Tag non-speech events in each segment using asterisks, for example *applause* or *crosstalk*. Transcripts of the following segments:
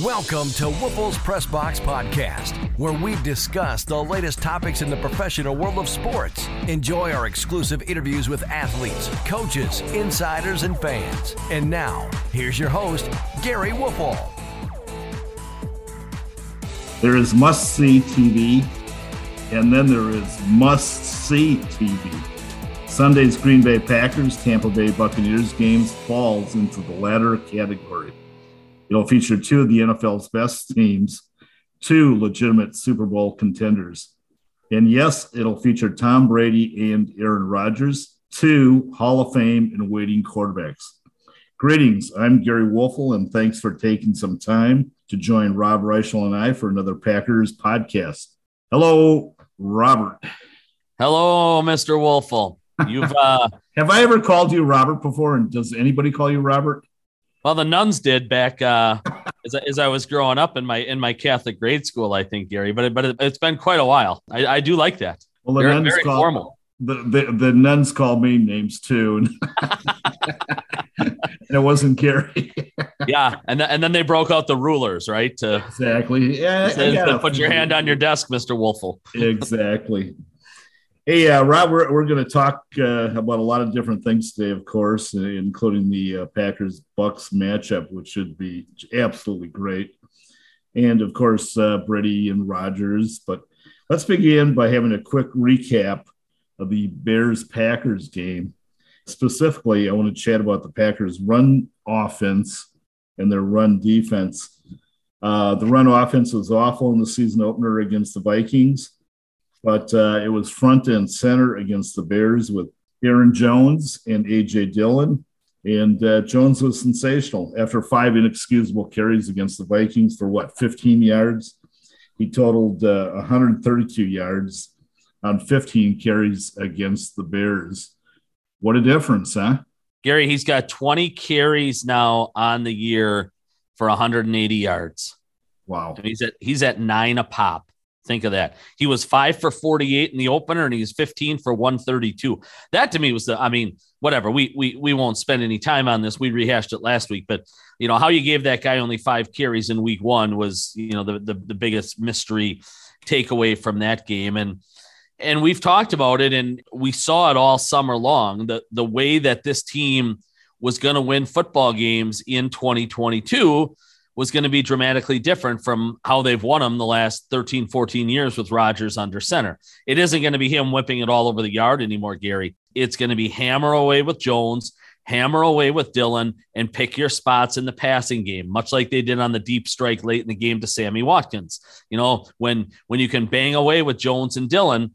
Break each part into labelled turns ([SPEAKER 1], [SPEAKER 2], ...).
[SPEAKER 1] Welcome to Woelfel's Press Box Podcast, where we discuss the latest topics in the professional world of sports. Enjoy our exclusive interviews with athletes, coaches, insiders, and fans. And now, here's your host, Gary Woelfel.
[SPEAKER 2] There is must see TV, and then there is must see TV. Sunday's Green Bay Packers, Tampa Bay Buccaneers games falls into the latter category. It'll feature two of the NFL's best teams, two legitimate Super Bowl contenders. And yes, it'll feature Tom Brady and Aaron Rodgers, two Hall of Fame and waiting quarterbacks. Greetings, I'm Gary Woelfel, and thanks for taking some time to join Rob Reischel and I for another Packers podcast. Hello, Robert.
[SPEAKER 3] Hello, Mr. Woelfel. You've uh *laughs*
[SPEAKER 2] have I ever called you Robert before? And does anybody call you Robert?
[SPEAKER 3] Well, the nuns did back uh, as, as I was growing up in my in my Catholic grade school, I think, Gary. But it, but it, has been quite a while. I, I do like that.
[SPEAKER 2] Well, the
[SPEAKER 3] very,
[SPEAKER 2] nuns
[SPEAKER 3] very
[SPEAKER 2] call,
[SPEAKER 3] formal.
[SPEAKER 2] The, the the nuns call me names too, *laughs* and, it wasn't Gary.
[SPEAKER 3] yeah, and th- and then they broke out the rulers, right? To,
[SPEAKER 2] exactly. Yeah.
[SPEAKER 3] to put your hand on your desk, Mister Woelfel.
[SPEAKER 2] exactly. Hey, uh, Rob, we're, we're going to talk uh, about a lot of different things today, of course, including the uh, Packers Bucs matchup, which should be absolutely great. And of course, uh, Brady and Rodgers. But let's begin by having a quick recap of the Bears Packers game. Specifically, I want to chat about the Packers' run offense and their run defense. Uh, the run offense was awful in the season opener against the Vikings but uh, it was front and center against the Bears with Aaron Jones and AJ Dillon. And uh, Jones was sensational after five inexcusable carries against the Vikings for what, 15 yards? He totaled uh, 132 yards on 15 carries against the Bears. What a difference, huh?
[SPEAKER 3] Gary, he's got 20 carries now on the year for 180 yards.
[SPEAKER 2] Wow.
[SPEAKER 3] And he's at he's at nine a pop. Think of that. He was five for 48 in the opener and he's 15 for 132. That to me was the, I mean, whatever. We we we won't spend any time on this. We rehashed it last week, but you know, how you gave that guy only five carries in week one was, you know, the the, the biggest mystery takeaway from that game. And and we've talked about it and we saw it all summer long. The the way that this team was going to win football games in 2022 was going to be dramatically different from how they've won them the last 13, 14 years with Rodgers under center. It isn't going to be him whipping it all over the yard anymore, Gary. It's going to be hammer away with Jones, hammer away with Dillon, and pick your spots in the passing game, much like they did on the deep strike late in the game to Sammy Watkins. You know, when when you can bang away with Jones and Dillon,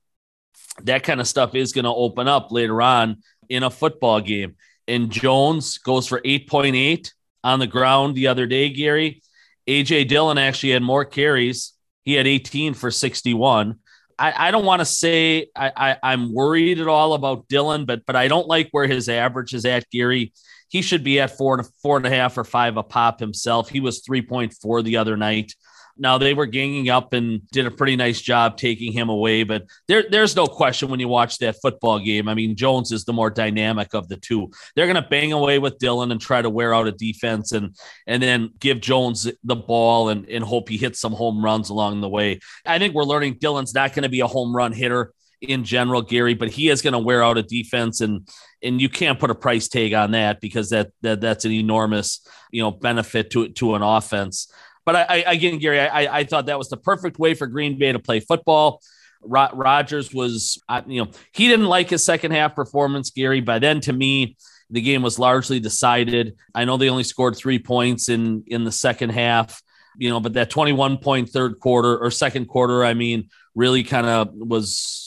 [SPEAKER 3] that kind of stuff is going to open up later on in a football game. And Jones goes for 8.8 on the ground the other day, Gary. AJ Dillon actually had more carries. He had 18 for 61. I, I don't want to say I, I, am worried at all about Dillon, but but I don't like where his average is at, Gary. He should be at four and four and a half or five a pop himself. He was 3.4 the other night. Now they were ganging up and did a pretty nice job taking him away, but there, there's no question when you watch that football game. I mean, Jones is the more dynamic of the two. They're going to bang away with Dillon and try to wear out a defense and and then give Jones the ball and, and hope he hits some home runs along the way. I think we're learning Dillon's not going to be a home run hitter in general, Gary, but he is going to wear out a defense and and you can't put a price tag on that because that, that that's an enormous you know benefit to to an offense. But I, I again, Gary, I, I thought that was the perfect way for Green Bay to play football. Rodgers was, you know, he didn't like his second half performance, Gary. By then, to me, the game was largely decided. I know they only scored three points in in the second half, you know, but that 21 point third quarter or second quarter, I mean, really kind of was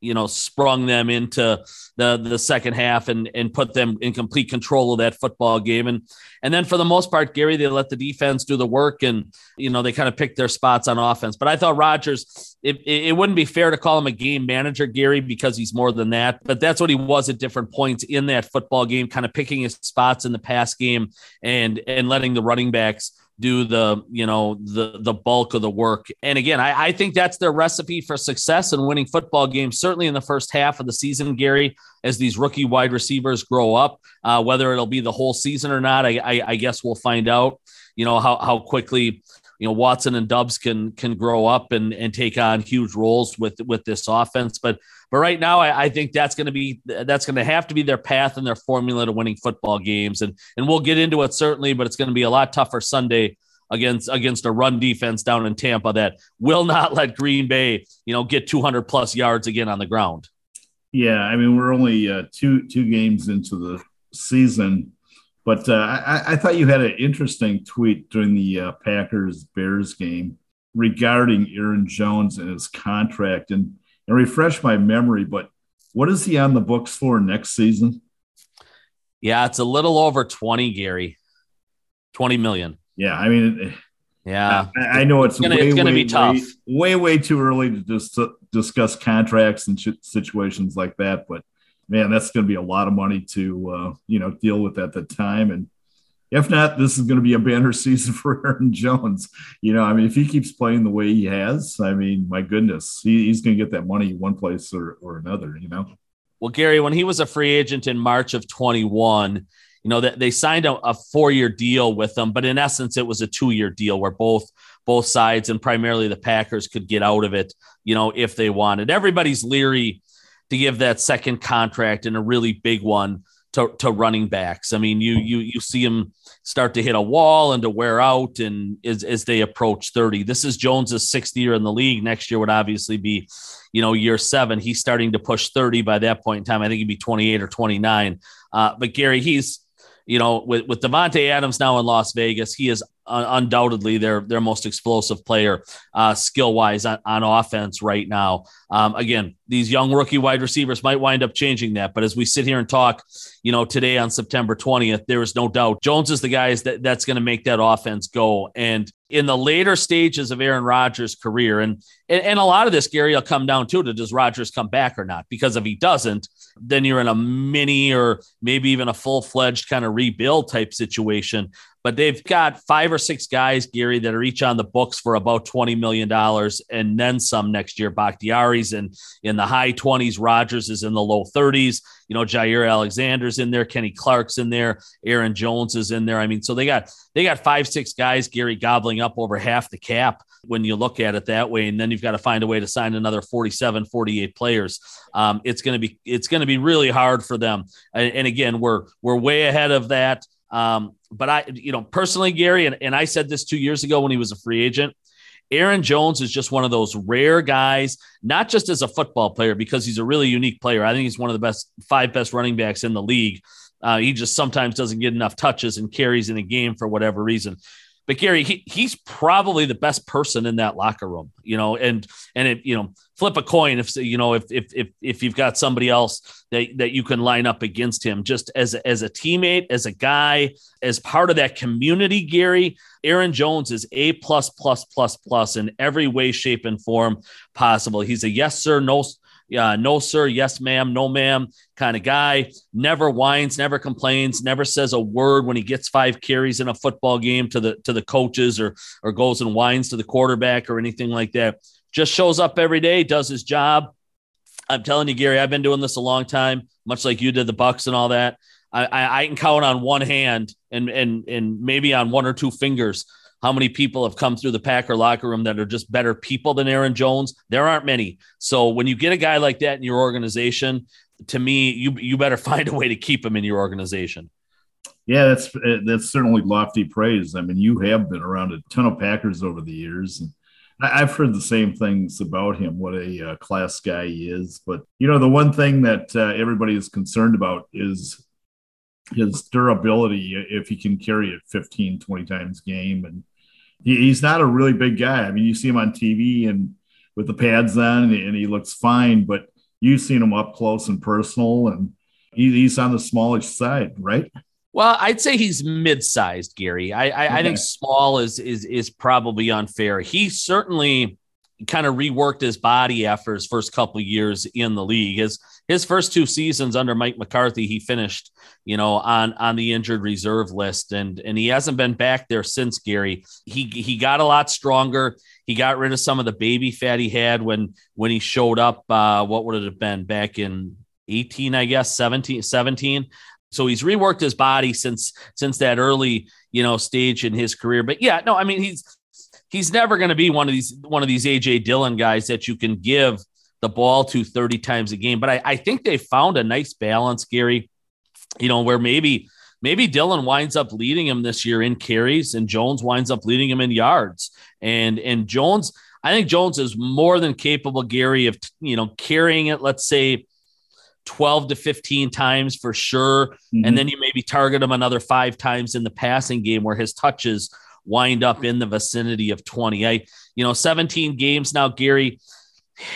[SPEAKER 3] you know sprung them into the the second half and and put them in complete control of that football game. And and then for the most part Gary they let the defense do the work and you know they kind of picked their spots on offense. But I thought Rodgers it, it wouldn't be fair to call him a game manager Gary because he's more than that. But that's what he was at different points in that football game kind of picking his spots in the pass game and and letting the running backs do the you know the the bulk of the work. And again, I, I think that's their recipe for success in winning football games. Certainly in the first half of the season, Gary, as these rookie wide receivers grow up, uh, whether it'll be the whole season or not, I, I, I guess we'll find out. You know how how quickly you know Watson and Doubs can can grow up and and take on huge roles with with this offense. But but right now, I, I think that's going to be that's going to have to be their path and their formula to winning football games. And and we'll get into it certainly, but it's going to be a lot tougher Sunday against against a run defense down in Tampa that will not let Green Bay you know get 200 plus yards again on the ground.
[SPEAKER 2] Yeah, I mean we're only uh, two two games into the season but uh, I, I, thought you had an interesting tweet during the uh, Packers Bears game regarding Aaron Jones and his contract, and and refresh my memory. But what is he on the books for next season?
[SPEAKER 3] Yeah, it's a little over twenty, Gary. Twenty million.
[SPEAKER 2] Yeah, I mean,
[SPEAKER 3] yeah,
[SPEAKER 2] I, I know it's, it's going to be tough. Way, way, way too early to just discuss contracts and situations like that, but man, that's going to be a lot of money to uh, you know deal with at the time. And if not, this is going to be a banner season *laughs* for Aaron Jones. You know, I mean, if he keeps playing the way he has, I mean, my goodness, he, he's going to get that money one place or, or another. You know.
[SPEAKER 3] Well, Gary, when he was a free agent in March of 21, you know that they signed a, a four-year deal with him, but in essence, it was a two-year deal where both both sides and primarily the Packers could get out of it, you know, if they wanted. Everybody's leery to give that second contract and a really big one to, to running backs. I mean, you you you see them start to hit a wall and to wear out, and as, as they approach thirty, this is Jones's sixth year in the league. Next year would obviously be, you know, year seven. He's starting to push thirty by that point in time. I think he'd be twenty eight or twenty nine. Uh, but Gary, he's you know, with, with Davante Adams now in Las Vegas, he is undoubtedly their their most explosive player, uh, skill wise on, on, offense right now. Um, again, these young rookie wide receivers might wind up changing that, but as we sit here and talk, you know, today on September 20th, there is no doubt Jones is the guy that that's going to make that offense go. And in the later stages of Aaron Rodgers' career, and, and and a lot of this, Gary, will come down to, to does Rodgers come back or not? Because if he doesn't, then you're in a mini or maybe even a full fledged kind of rebuild type situation but they've got five or six guys, Gary, that are each on the books for about $20 million and then some next year. Bakhtiari's in, in the high 20s. Rodgers is in the low 30s. You know, Jaire Alexander's in there. Kenny Clark's in there. Aaron Jones is in there. I mean, so they got they got five, six guys, Gary, gobbling up over half the cap when you look at it that way. And then you've got to find a way to sign another 47, 48 players. Um, it's going to be it's going to be really hard for them. And, and again, we're we're way ahead of that. Um, but I, you know, personally, Gary, and, and I said this two years ago when he was a free agent. Aaron Jones is just one of those rare guys, not just as a football player, because he's a really unique player. I think he's one of the best five best running backs in the league. Uh, he just sometimes doesn't get enough touches and carries in a game for whatever reason. But Gary, he, he's probably the best person in that locker room, you know, and and it, you know, flip a coin if you know if if if if you've got somebody else that that you can line up against him, just as as a teammate, as a guy, as part of that community. Gary, Aaron Jones is a plus plus plus plus in every way, shape, and form possible. He's a yes sir, no uh, no sir, yes ma'am, no ma'am kind of guy. Never whines, never complains, never says a word when he gets five carries in a football game to the to the coaches or or goes and whines to the quarterback or anything like that. Just shows up every day, does his job. I'm telling you, Gary, I've been doing this a long time, much like you did the Bucks and all that. I, I, I can count on one hand and and and maybe on one or two fingers how many people have come through the Packer locker room that are just better people than Aaron Jones? There aren't many. So when you get a guy like that in your organization, to me, you you better *laughs* find a way to keep him in your organization.
[SPEAKER 2] Yeah, that's that's certainly lofty praise. I mean, you have been around a ton of Packers over the years, and I've heard the same things about him. What a uh, class guy he is. But you know, the one thing that uh, everybody is concerned about is his durability if he can carry it 15 20 times game and he, he's not a really big guy i mean you see him on tv and with the pads on and, and he looks fine but you've seen him up close and personal and he, he's on the smallish side right
[SPEAKER 3] well i'd say he's mid-sized gary i I, okay. I think small is is is probably unfair he certainly kind of reworked his body after his first couple years in the league. His his first two seasons under Mike McCarthy, he finished, you know, on on the injured reserve list, and and he hasn't been back there since. Gary, he he got a lot stronger. He got rid of some of the baby fat he had when when he showed up. Uh, what would it have been back in 18, I guess 17, 17. So he's reworked his body since since that early, you know, stage in his career. But yeah, no, I mean he's he's never going to be one of these one of these AJ Dillon guys that you can give the ball to 30 times a game. But I, I think they found a nice balance, Gary, you know, where maybe maybe Dillon winds up leading him this year in carries and Jones winds up leading him in yards. And and Jones, I think Jones is more than capable, Gary, of you know carrying it, let's say 12 to 15 times for sure. Mm-hmm. And then you maybe target him another five times in the passing game where his touches wind up in the vicinity of 20. I, you know, 17 games now, Gary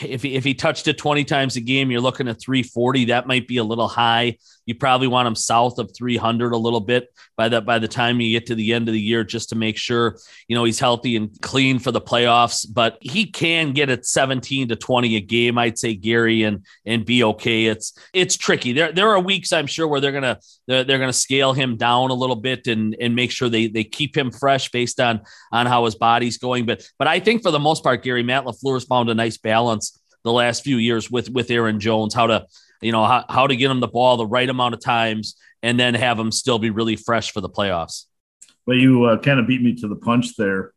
[SPEAKER 3] if he, if he touched it 20 times a game, you're looking at 340. That might be a little high. You probably want him south of 300 a little bit by that by the time you get to the end of the year, just to make sure you know he's healthy and clean for the playoffs. But he can get it 17 to 20 a game, I'd say, Gary, and and be okay. It's it's tricky. There there are weeks I'm sure where they're gonna they're, they're gonna scale him down a little bit and and make sure they they keep him fresh based on on how his body's going. But but I think for the most part, Gary Matt LaFleur's found a nice balance the last few years with with Aaron Jones, how to you know how, how to get him the ball the right amount of times and then have him still be really fresh for the playoffs.
[SPEAKER 2] Well, you uh, kind of beat me to the punch there.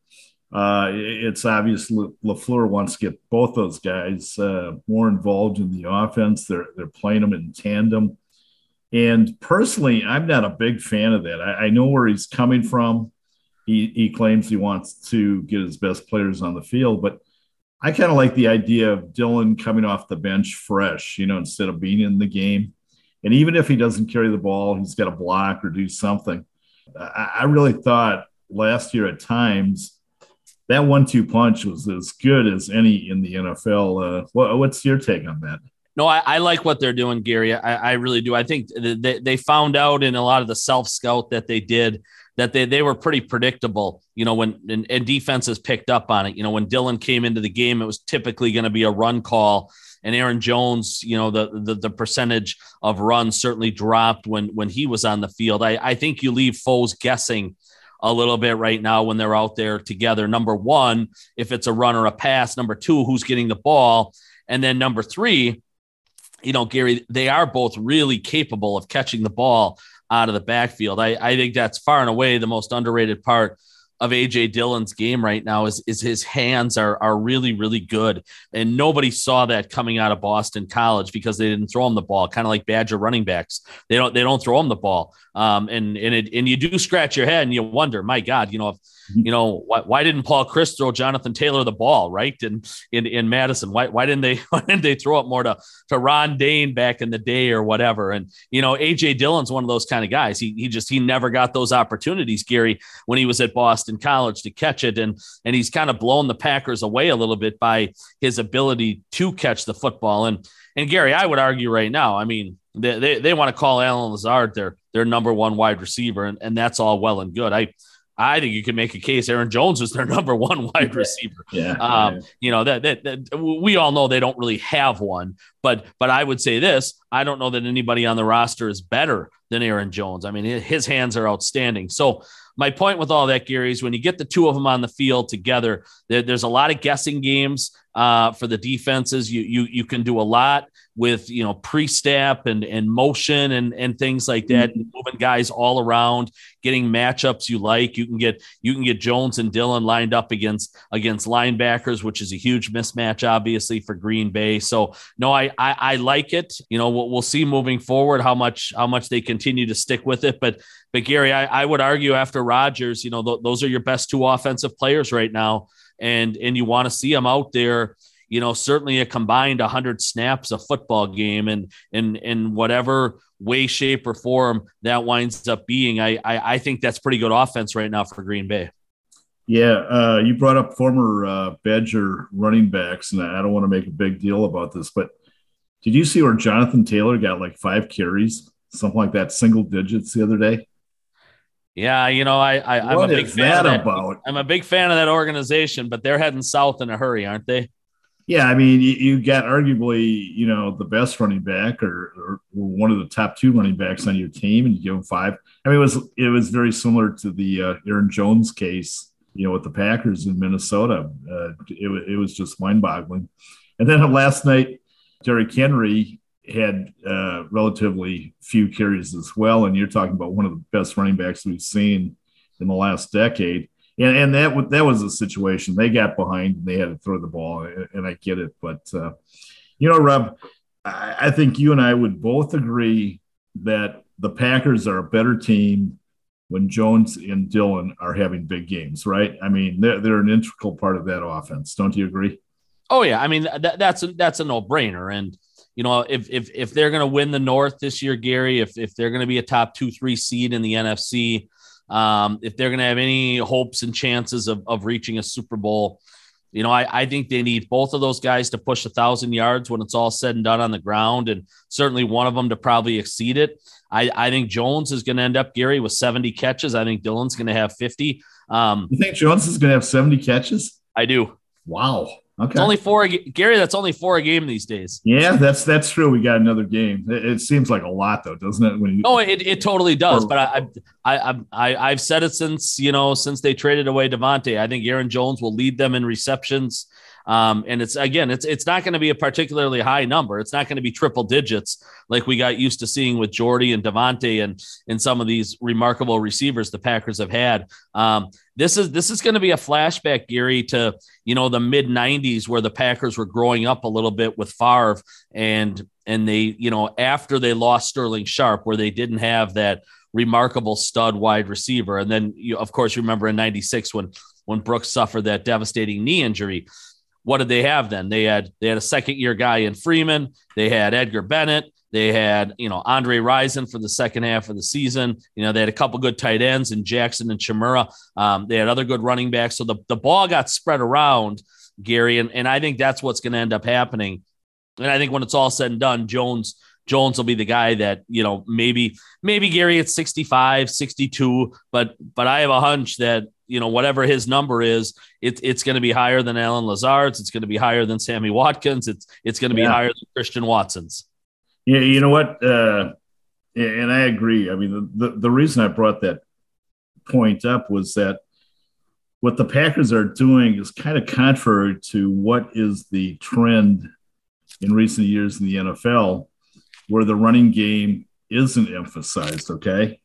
[SPEAKER 2] Uh, it's obvious LaFleur wants to get both those guys uh, more involved in the offense. They're they're playing them in tandem, and personally, I'm not a big fan of that. I, I know where he's coming from. He he claims he wants to get his best players on the field, but I kind of like the idea of Dillon coming off the bench fresh, you know, instead of being in the game. And even if he doesn't carry the ball, he's got to block or do something. I, I really thought last year at times that one-two punch was as good as any in the NFL. Uh, what, what's your take on that?
[SPEAKER 3] No, I, I, like what they're doing, Gary. I, I really do. I think they, they found out in a lot of the self scout that they did that they, they were pretty predictable, you know, when and, and defenses picked up on it. You know, when Dillon came into the game, it was typically going to be a run call. And Aaron Jones, you know, the, the, the percentage of runs certainly dropped when when he was on the field. I, I think you leave foes guessing a little bit right now when they're out there together. Number one, if it's a run or a pass. Number two, who's getting the ball. And then number three, you know, Gary, they are both really capable of catching the ball out of the backfield. I, I think that's far and away the most underrated part of AJ Dillon's game right now is, is his hands are, are really, really good. And nobody saw that coming out of Boston College because they didn't throw him the ball, kind of like Badger running backs. They don't they don't throw him the ball. Um, and and it, and you do scratch your head and you wonder, my God, you know, if you know, why, why didn't Paul Chryst throw Jonathan Taylor the ball, right? And in, in Madison, why, why didn't they *laughs* why didn't they throw it more to, to Ron Dayne back in the day or whatever? And you know, AJ Dillon's one of those kind of guys. He he just he never got those opportunities, Gary, when he was at Boston College to catch it. And and he's kind of blown the Packers away a little bit by his ability to catch the football. And and Gary, I would argue right now, I mean, they, they, they want to call Allen Lazard their their number one wide receiver, and, and that's all well and good. I I think you can make a case Aaron Jones is their *laughs* number one wide receiver.
[SPEAKER 2] Yeah.
[SPEAKER 3] Um, you know, that, that, that, we all know they don't really have one, but, but I would say this, I don't know that anybody on the roster is better than Aaron Jones. I mean, his hands are outstanding. So my point with all that, Gary, is when you get the two of them on the field together, there, there's a lot of guessing games uh, for the defenses. You, you, you can do a lot with you know pre-snap and and motion and and things like that mm-hmm. moving guys all around getting matchups you like you can get you can get Jones and Dillon lined up against against linebackers which is a huge mismatch obviously for Green Bay so no I I, I like it you know we'll, we'll see moving forward how much how much they continue to stick with it but but Gary I, I would argue after Rodgers you know th- those are your best two offensive players right now and and you want to see them out there you know, certainly a combined 100 snaps a football game and in in whatever way, shape, or form that winds up being. I, I, I think that's pretty good offense right now for Green Bay.
[SPEAKER 2] Yeah, uh, you brought up former uh, Badger running backs, and I don't want to make a big deal about this, but did you see where Jonathan Taylor got like five carries, something like that, single digits the other day?
[SPEAKER 3] Yeah, you know, I, I am a big fan of that. About? I'm a big fan of that organization, but they're heading south in a hurry, aren't they?
[SPEAKER 2] Yeah, I mean, you, you got arguably, you know, the best running back or, or, one of the top two running backs on your team, and you give him five. I mean, it was it was very similar to the uh, Aaron Jones case, you know, with the Packers in Minnesota. Uh, it, it was just mind boggling. And then last night, Derrick Henry had uh, relatively few carries as well, and you're talking about one of the best running backs we've seen in the last decade and, and that that was a situation they got behind and they had to throw the ball, and I get it. But uh, you know, Rob, I, I think you and I would both agree that the Packers are a better team when Jones and Dillon are having big games, right? I mean, they're, they're an integral part of that offense. Don't you agree?
[SPEAKER 3] Oh yeah, I mean that, that's a, that's a no brainer, and you know if if if they're going to win the North this year, Gary, if if they're going to be a top two three seed in the NFC, um, if they're going to have any hopes and chances of, of reaching a Super Bowl, you know, I, I think they need both of those guys to push a thousand yards when it's all said and done on the ground, and certainly one of them to probably exceed it. I, I think Jones is going to end up Gary with 70 catches. I think Dillon's going to have 50.
[SPEAKER 2] Um, you think Jones is going to have 70 catches?
[SPEAKER 3] I do.
[SPEAKER 2] Wow.
[SPEAKER 3] Okay. It's only four, Gary. That's only four a game these days.
[SPEAKER 2] Yeah, that's that's true. We got another game. It, it seems like a lot, though, doesn't it? When you
[SPEAKER 3] no, it, it totally does. Or, but I, I, I, I, have said it since you know since they traded away Davante. I think Aaron Jones will lead them in receptions. Um, and it's again, it's it's not going to be a particularly high number. It's not going to be triple digits like we got used to seeing with Jordy and Davante and and some of these remarkable receivers the Packers have had. Um, this is this is going to be a flashback, Gary, to you know the mid '90s where the Packers were growing up a little bit with Favre and and they you know after they lost Sterling Sharpe, where they didn't have that remarkable stud wide receiver, and then you of course you remember in '96 when when Brooks suffered that devastating knee injury what did they have then? They had they had a second year guy in Freeman. They had Edgar Bennett. They had you know Andre Rison for the second half of the season. You know they had a couple good tight ends in Jackson and Chmura. Um, they had other good running backs. So the the ball got spread around, Gary, and and I think that's what's going to end up happening. And I think when it's all said and done, Jones Jones will be the guy that, you know, maybe, maybe Gary at 65, 62, but, but I have a hunch that, you know, whatever his number is, it, it's going to be higher than Allen Lazard's. It's going to be higher than Sammy Watkins. It's, it's going to be yeah. higher than Christian Watson's.
[SPEAKER 2] Yeah. You know what? Uh, and I agree. I mean, the, the, the reason I brought that point up was that what the Packers are doing is kind of contrary to what is the trend in recent years in the NFL where the running game isn't emphasized. Okay.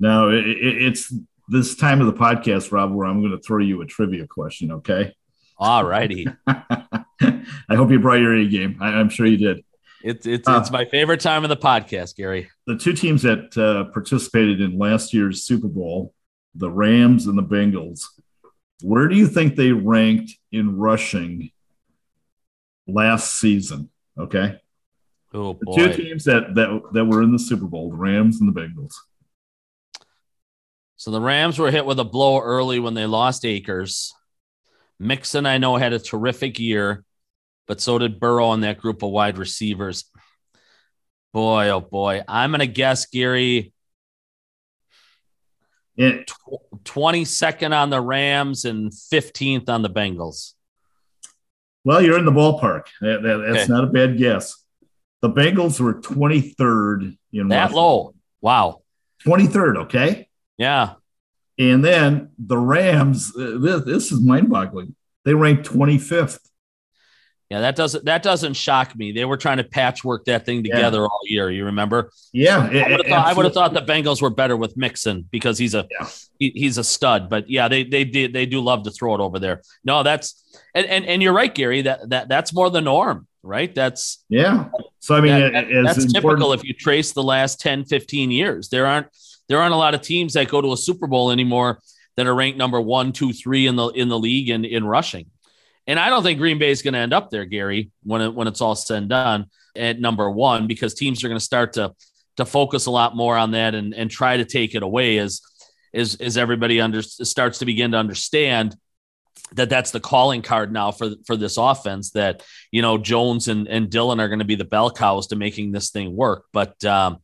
[SPEAKER 2] Now it, it, it's this time of the podcast, Rob, where I'm going to throw you a trivia question. Okay.
[SPEAKER 3] All righty. *laughs*
[SPEAKER 2] I hope you brought your A game. I, am sure you did.
[SPEAKER 3] It's it's uh, it's my favorite time of the podcast, Gary.
[SPEAKER 2] The two teams that uh, participated in last year's Super Bowl, the Rams and the Bengals, where do you think they ranked in rushing last season? Okay.
[SPEAKER 3] Oh boy.
[SPEAKER 2] The two teams that that that were in the Super Bowl, the Rams and the Bengals.
[SPEAKER 3] So the Rams were hit with a blow early when they lost Akers. Mixon, I know, had a terrific year, but so did Burrow and that group of wide receivers. Boy, oh boy. I'm going to guess, Gary,
[SPEAKER 2] yeah.
[SPEAKER 3] 22nd on the Rams and 15th on the Bengals.
[SPEAKER 2] Well, you're in the ballpark. That, that, that's okay. not a bad guess. The Bengals were 23rd in
[SPEAKER 3] that Washington. low. Wow.
[SPEAKER 2] 23rd, okay?
[SPEAKER 3] Yeah.
[SPEAKER 2] And then the Rams, uh, this, this is mind boggling. They ranked 25th.
[SPEAKER 3] Yeah, that doesn't that doesn't shock me. They were trying to patchwork that thing together yeah. all year. You remember?
[SPEAKER 2] Yeah,
[SPEAKER 3] it, I, would thought, I would have thought the Bengals were better with Mixon because he's a yeah. he, he's a stud. But yeah, they they did they do love to throw it over there. No, that's and and, and you're right, Gary. That that that's more the norm right? That's
[SPEAKER 2] yeah. So I mean,
[SPEAKER 3] that, that, that's typical if you trace the last 10, 15 years. There aren't there aren't a lot of teams that go to a Super Bowl anymore that are ranked number one, two, three in the in the league and in rushing. And I don't think Green Bay is going to end up there, Gary, when it, when it's all said and done at number one, because teams are going to start to to focus a lot more on that and and try to take it away as as as everybody under, starts to begin to understand that that's the calling card now for for this offense that you know Jones and, and Dillon are going to be the bell cows to making this thing work. But um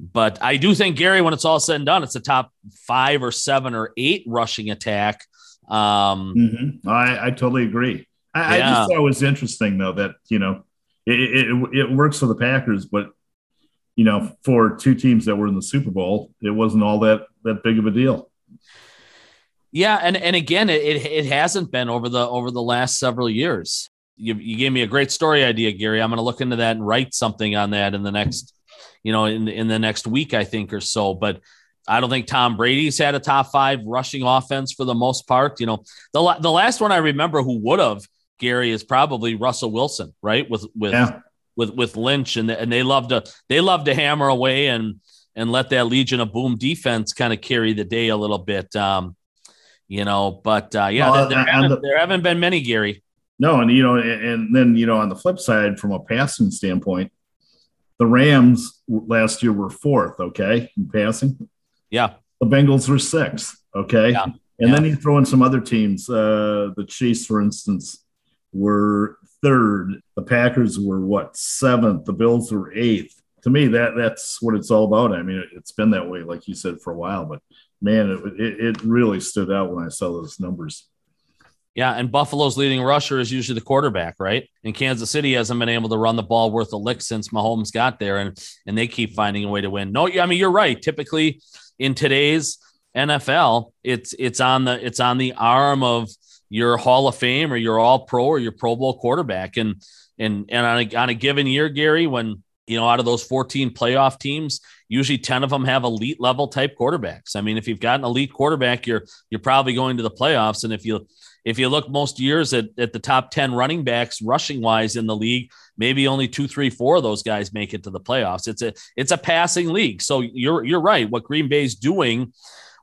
[SPEAKER 3] but I do think Gary when it's all said and done it's a top 5 or 7 or 8 rushing attack um
[SPEAKER 2] mm-hmm. I, I totally agree I, yeah. I just thought it was interesting though that you know it, it, it works for the Packers, but you know for two teams that were in the Super Bowl, it wasn't all that that big of a deal.
[SPEAKER 3] Yeah, and and again, it it hasn't been over the over the last several years. You, you gave me a great story idea, Gary. I'm going to look into that and write something on that in the next, you know, in in the next week, I think, or so. But I don't think Tom Brady's had a top five rushing offense for the most part. You know, the the last one I remember who would have Gary is probably Russell Wilson, right? With with yeah. with with Lynch, and and they love to they love to hammer away and and let that Legion of Boom defense kind of carry the day a little bit. Um, you know, but uh, yeah, well, there, there, haven't, the, there, haven't, been many, Gary.
[SPEAKER 2] No, and you know, and, and then you know, on the flip side, from a passing standpoint, the Rams last year were fourth, okay, in passing.
[SPEAKER 3] Yeah.
[SPEAKER 2] The Bengals were sixth, okay. Yeah. And yeah. then you throw in some other teams. Uh, the Chiefs, for instance, were third. The Packers were what seventh. The Bills were eighth. To me, that that's what it's all about. I mean, it's been that way, like you said, for a while. But man, it, it, it really stood out when I saw those numbers.
[SPEAKER 3] Yeah, and Buffalo's leading rusher is usually the quarterback, right? And Kansas City hasn't been able to run the ball worth a lick since Mahomes got there, and and they keep finding a way to win. No, I mean you're right. Typically, in today's NFL, it's it's on the it's on the arm of your Hall of Fame or your All Pro or your Pro Bowl quarterback, and and and on a, on a given year, Gary, when you know out of those 14 playoff teams, usually 10 of them have elite level type quarterbacks. I mean, if you've got an elite quarterback, you're you're probably going to the playoffs, and if you if you look most years at, at the top 10 running backs rushing wise in the league, maybe only two, three, four of those guys make it to the playoffs. It's a it's a passing league. So you're you're right. What Green Bay's doing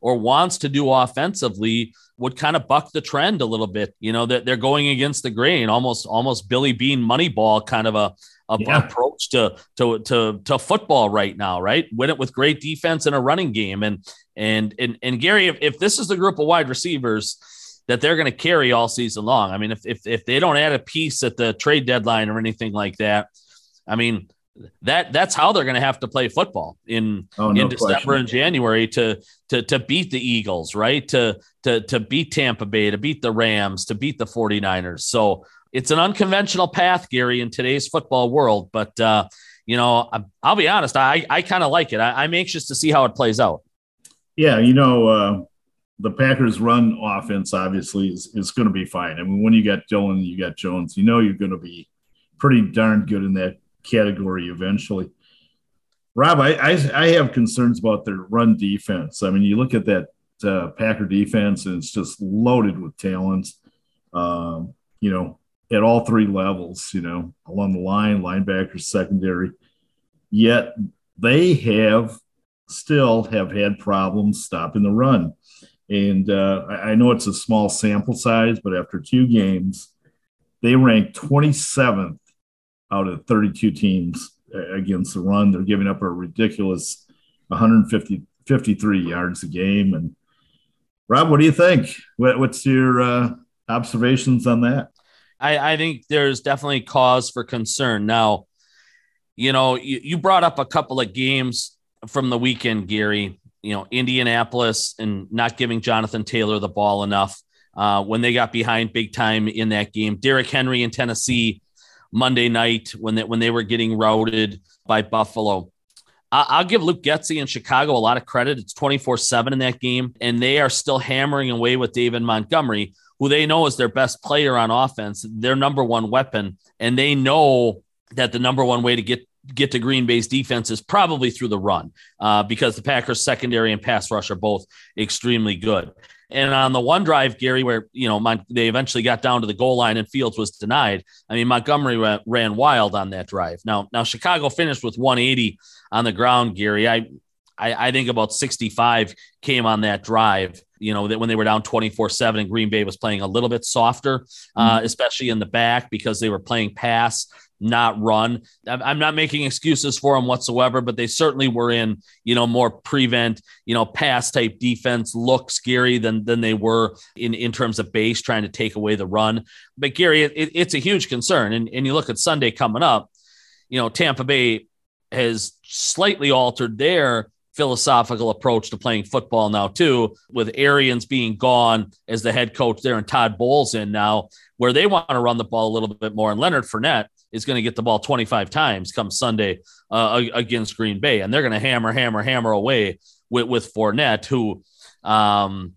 [SPEAKER 3] or wants to do offensively would kind of buck the trend a little bit. You know, that they're going against the grain, almost almost Billy Beane Moneyball kind of a, a yeah. approach to, to to to football right now, right? Win it with great defense and a running game. And and and and Gary, if, if this is the group of wide receivers that they're going to carry all season long. I mean, if, if if they don't add a piece at the trade deadline or anything like that, I mean, that that's how they're going to have to play football in oh, no in December question. and January to to to beat the Eagles, right? To to to beat Tampa Bay, to beat the Rams, to beat the 49ers. So it's an unconventional path, Gary, in today's football world. But uh, you know, I'll be honest, I I kind of like it. I, am anxious to see how it plays out.
[SPEAKER 2] Yeah, you know, uh, the Packers' run offense obviously is, is going to be fine. I mean, when you got Dillon, you got Jones, you know you're going to be pretty darn good in that category eventually. Rob, I, I, I have concerns about their run defense. I mean, you look at that uh, Packer defense, and it's just loaded with talents. Um, you know, at all three levels. You know, along the line, linebackers, secondary. Yet they have still have had problems stopping the run. And uh, I know it's a small sample size, but after two games, they ranked 27th out of 32 teams against the run. They're giving up a ridiculous 150 53 yards a game. And Rob, what do you think? What, what's your uh, observations on that?
[SPEAKER 3] I, I, think there's definitely cause for concern. Now, you know, you, you brought up a couple of games from the weekend, Gary. You know, Indianapolis and not giving Jonathan Taylor the ball enough uh, when they got behind big time in that game. Derrick Henry in Tennessee Monday night when they, when they were getting routed by Buffalo. I'll give Luke Getsy in Chicago a lot of credit. It's 24 7 in that game, and they are still hammering away with David Montgomery, who they know is their best player on offense, their number one weapon. And they know that the number one way to get get to Green Bay's defense is probably through the run uh, because the Packers secondary and pass rush are both extremely good. And on the one drive, Gary, where you know my, they eventually got down to the goal line and Fields was denied. I mean, Montgomery ran, ran wild on that drive. Now, now Chicago finished with 180 on the ground. Gary, I, I, I think about 65 came on that drive. You know that when they were down 24 seven, and Green Bay was playing a little bit softer, uh, mm-hmm. especially in the back because they were playing pass not run. I'm not making excuses for them whatsoever, but they certainly were in, you know, more prevent, you know, pass type defense look scary than than they were in in terms of base trying to take away the run. But Gary, it, it's a huge concern. And and you look at Sunday coming up, you know, Tampa Bay has slightly altered their philosophical approach to playing football now too, with Arians being gone as the head coach there and Todd Bowles in now, where they want to run the ball a little bit more. And Leonard Fournette is going to get the ball 25 times come Sunday uh, against Green Bay, and they're going to hammer, hammer, hammer away with with Fournette, who. Um,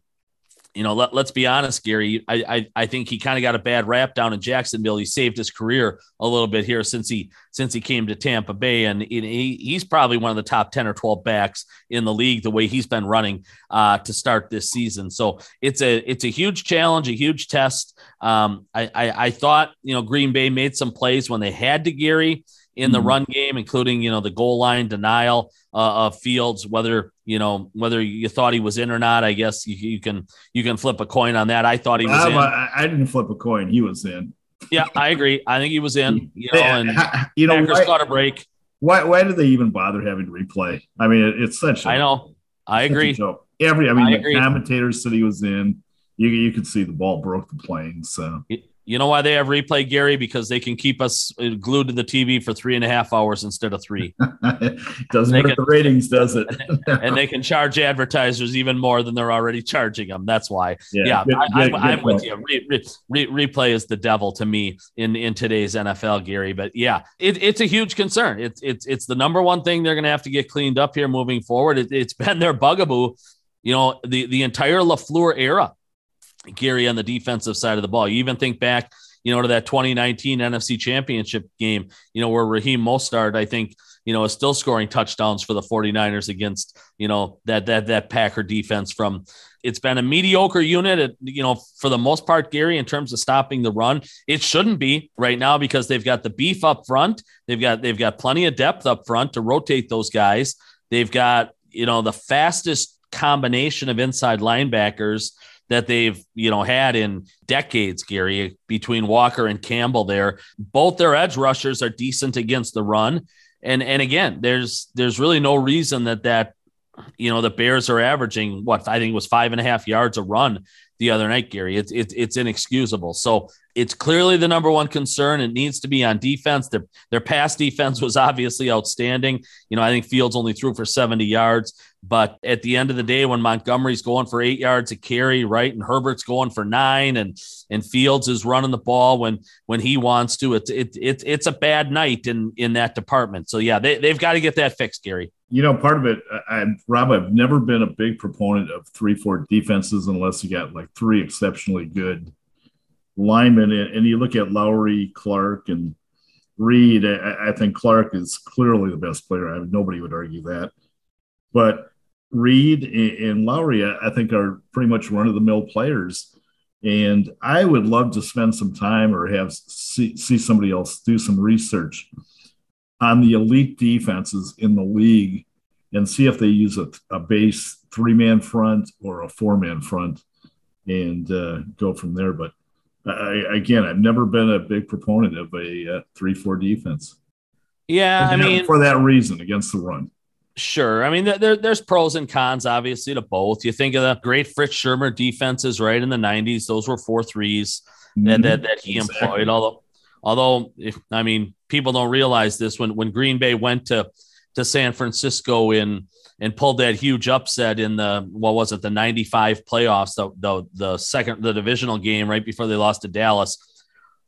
[SPEAKER 3] you know, let, let's be honest, Gary. I, I, I think he kind of got a bad rap down in Jacksonville. He saved his career a little bit here since he since he came to Tampa Bay, and he, he's probably one of the top ten or twelve backs in the league. The way he's been running uh, to start this season, so it's a it's a huge challenge, a huge test. Um, I, I I thought you know Green Bay made some plays when they had to Gary in the mm-hmm. run game, including you know the goal line denial uh, of Fields. Whether you know whether you thought he was in or not, I guess you, you can you can flip a coin on that. I thought he was.
[SPEAKER 2] I, I, didn't flip a coin. He was in.
[SPEAKER 3] Yeah, I agree. I think he was in. *laughs* You know, and *laughs* you know, Packers why, caught a break.
[SPEAKER 2] Why? Why do they even bother having replay? I mean, it, it's such.
[SPEAKER 3] A, I know. I agree.
[SPEAKER 2] Every. I mean, I the agree. commentators said he was in. You you could see the ball broke the plane. So.
[SPEAKER 3] You know why they have replay, Gary? Because they can keep us uh, glued to the TV for three and a half hours instead of three. *laughs*
[SPEAKER 2] Doesn't hurt the ratings, does it? *laughs*
[SPEAKER 3] and they can charge advertisers even more than they're already charging them. That's why. Yeah, yeah good, I, am with you. Re, re, re, replay is the devil to me in in today's NFL, Gary. But yeah, it, it's a huge concern. It's it's it's the number one thing they're going to have to get cleaned up here moving forward. It, it's been their bugaboo. You know, the the entire LaFleur era Gary on the defensive side of the ball. You even think back, you know, to that 2019 NFC Championship game, you know, where Raheem Mostert, I think, you know, is still scoring touchdowns for the 49ers against, you know, that that that Packer defense from it's been a mediocre unit, you know, for the most part, Gary, in terms of stopping the run. It shouldn't be right now because they've got the beef up front. They've got they've got plenty of depth up front to rotate those guys. They've got, you know, the fastest combination of inside linebackers that they've you know had in decades, Gary, between Walker and Campbell. There, both their edge rushers are decent against the run, and and again, there's there's really no reason that that you know the Bears are averaging what I think it was five and a half yards a run the other night, Gary. It's it's it's inexcusable. So it's clearly the number one concern. It needs to be on defense. Their their pass defense was obviously outstanding. You know, I think Fields only threw for 70 yards. But at the end of the day, when Montgomery's going for eight yards a carry, right, and Herbert's going for nine, and and Fields is running the ball when when he wants to, it's it, it it's a bad night in in that department. So yeah, they they've got to get that fixed, Gary.
[SPEAKER 2] You know, part of it, I, Rob, I've never been a big proponent of three four defenses unless you got like three exceptionally good linemen, and you look at Lowry, Clark, and Reed. I, I think Clark is clearly the best player. I nobody would argue that, but Reed and Lowry, I think, are pretty much run of the mill players. And I would love to spend some time or have see, see somebody else do some research on the elite defenses in the league and see if they use a, a base three man front or a four man front and uh, go from there. But I, again, I've never been a big proponent of a uh, three four defense.
[SPEAKER 3] Yeah, I mean,
[SPEAKER 2] for that reason, against the run.
[SPEAKER 3] Sure. I mean, there, there's pros and cons, obviously, to both. You think of the great Fritz Shurmur defenses, right in the '90s; those were four threes mm-hmm. that, that that he exactly. employed. Although, although, if, I mean, people don't realize this when when Green Bay went to to San Francisco in and pulled that huge upset in the what was it the 95 playoffs the the, the second the divisional game right before they lost to Dallas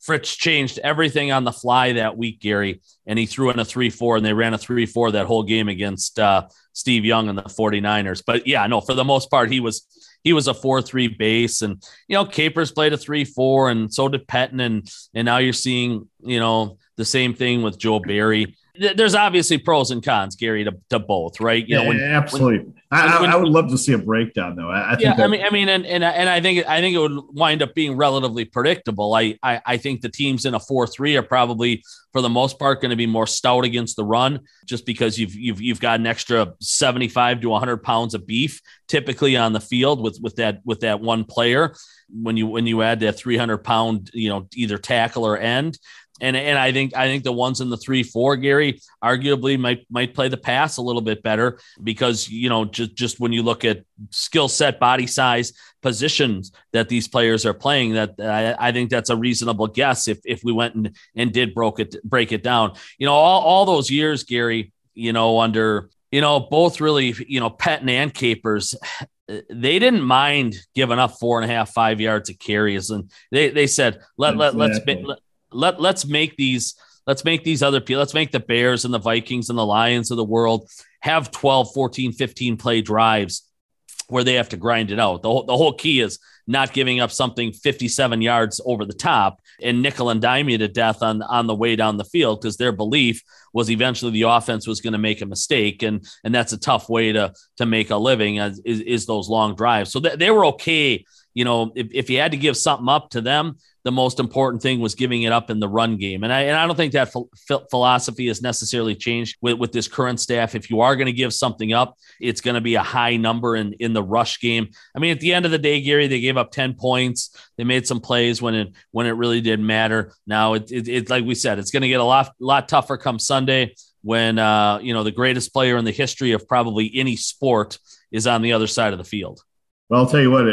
[SPEAKER 3] Fritz changed everything on the fly that week, Gary, and he threw in a 3 4, and they ran a 3 4 that whole game against uh, Steve Young and the 49ers. But yeah, no, for the most part, he was he was a 4 3 base. And, you know, Capers played a 3 4, and so did Pettine. And, and now you're seeing, you know, the same thing with Joe Barry there's obviously pros and cons, Gary, to, to both, right?
[SPEAKER 2] You yeah, know, when, absolutely. When, I, when, I, would love to see a breakdown, though. I, I
[SPEAKER 3] yeah, I mean, I mean, and, and and I think I think it would wind up being relatively predictable. I I, I think the teams in a four three are probably for the most part going to be more stout against the run, just because you've you've you've got an extra seventy five to hundred pounds of beef typically on the field with with that with that one player. When you when you add that three hundred pound, you know, either tackle or end, and and I think I think the ones in the three four Gary arguably might might play the pass a little bit better because you know just just when you look at skill set, body size, positions that these players are playing, that I, I, think that's a reasonable guess if if we went and, and did broke it break it down. You know, all, all those years, Gary, you know, under you know, both really, you know, Pettine and Capers, they didn't mind giving up four and a half, five yards of carries. And they, they said, let, exactly. let, let's, let, let, let's make these, let's make these other people, let's make the Bears and the Vikings and the Lions of the world have 12, 14, 15 play drives where they have to grind it out. The whole, the whole key is not giving up something 57 yards over the top and nickel and dime you to death on, on the way down the field because their belief was eventually the offense was going to make a mistake. And, and that's a tough way to, to make a living is, is those long drives. So th- they were okay. You know, if, if you had to give something up to them, the most important thing was giving it up in the run game. And I, and I don't think that ph- philosophy has necessarily changed with, with this current staff. If you are going to give something up, it's going to be a high number in, in the rush game. I mean, at the end of the day, Gary, they gave up 10 points. They made some plays when it, when it really did matter. Now it's it, it, like we said, it's going to get a lot, lot tougher come Sunday when, uh, you know, the greatest player in the history of probably any sport is on the other side of the field.
[SPEAKER 2] Well, I'll tell you what,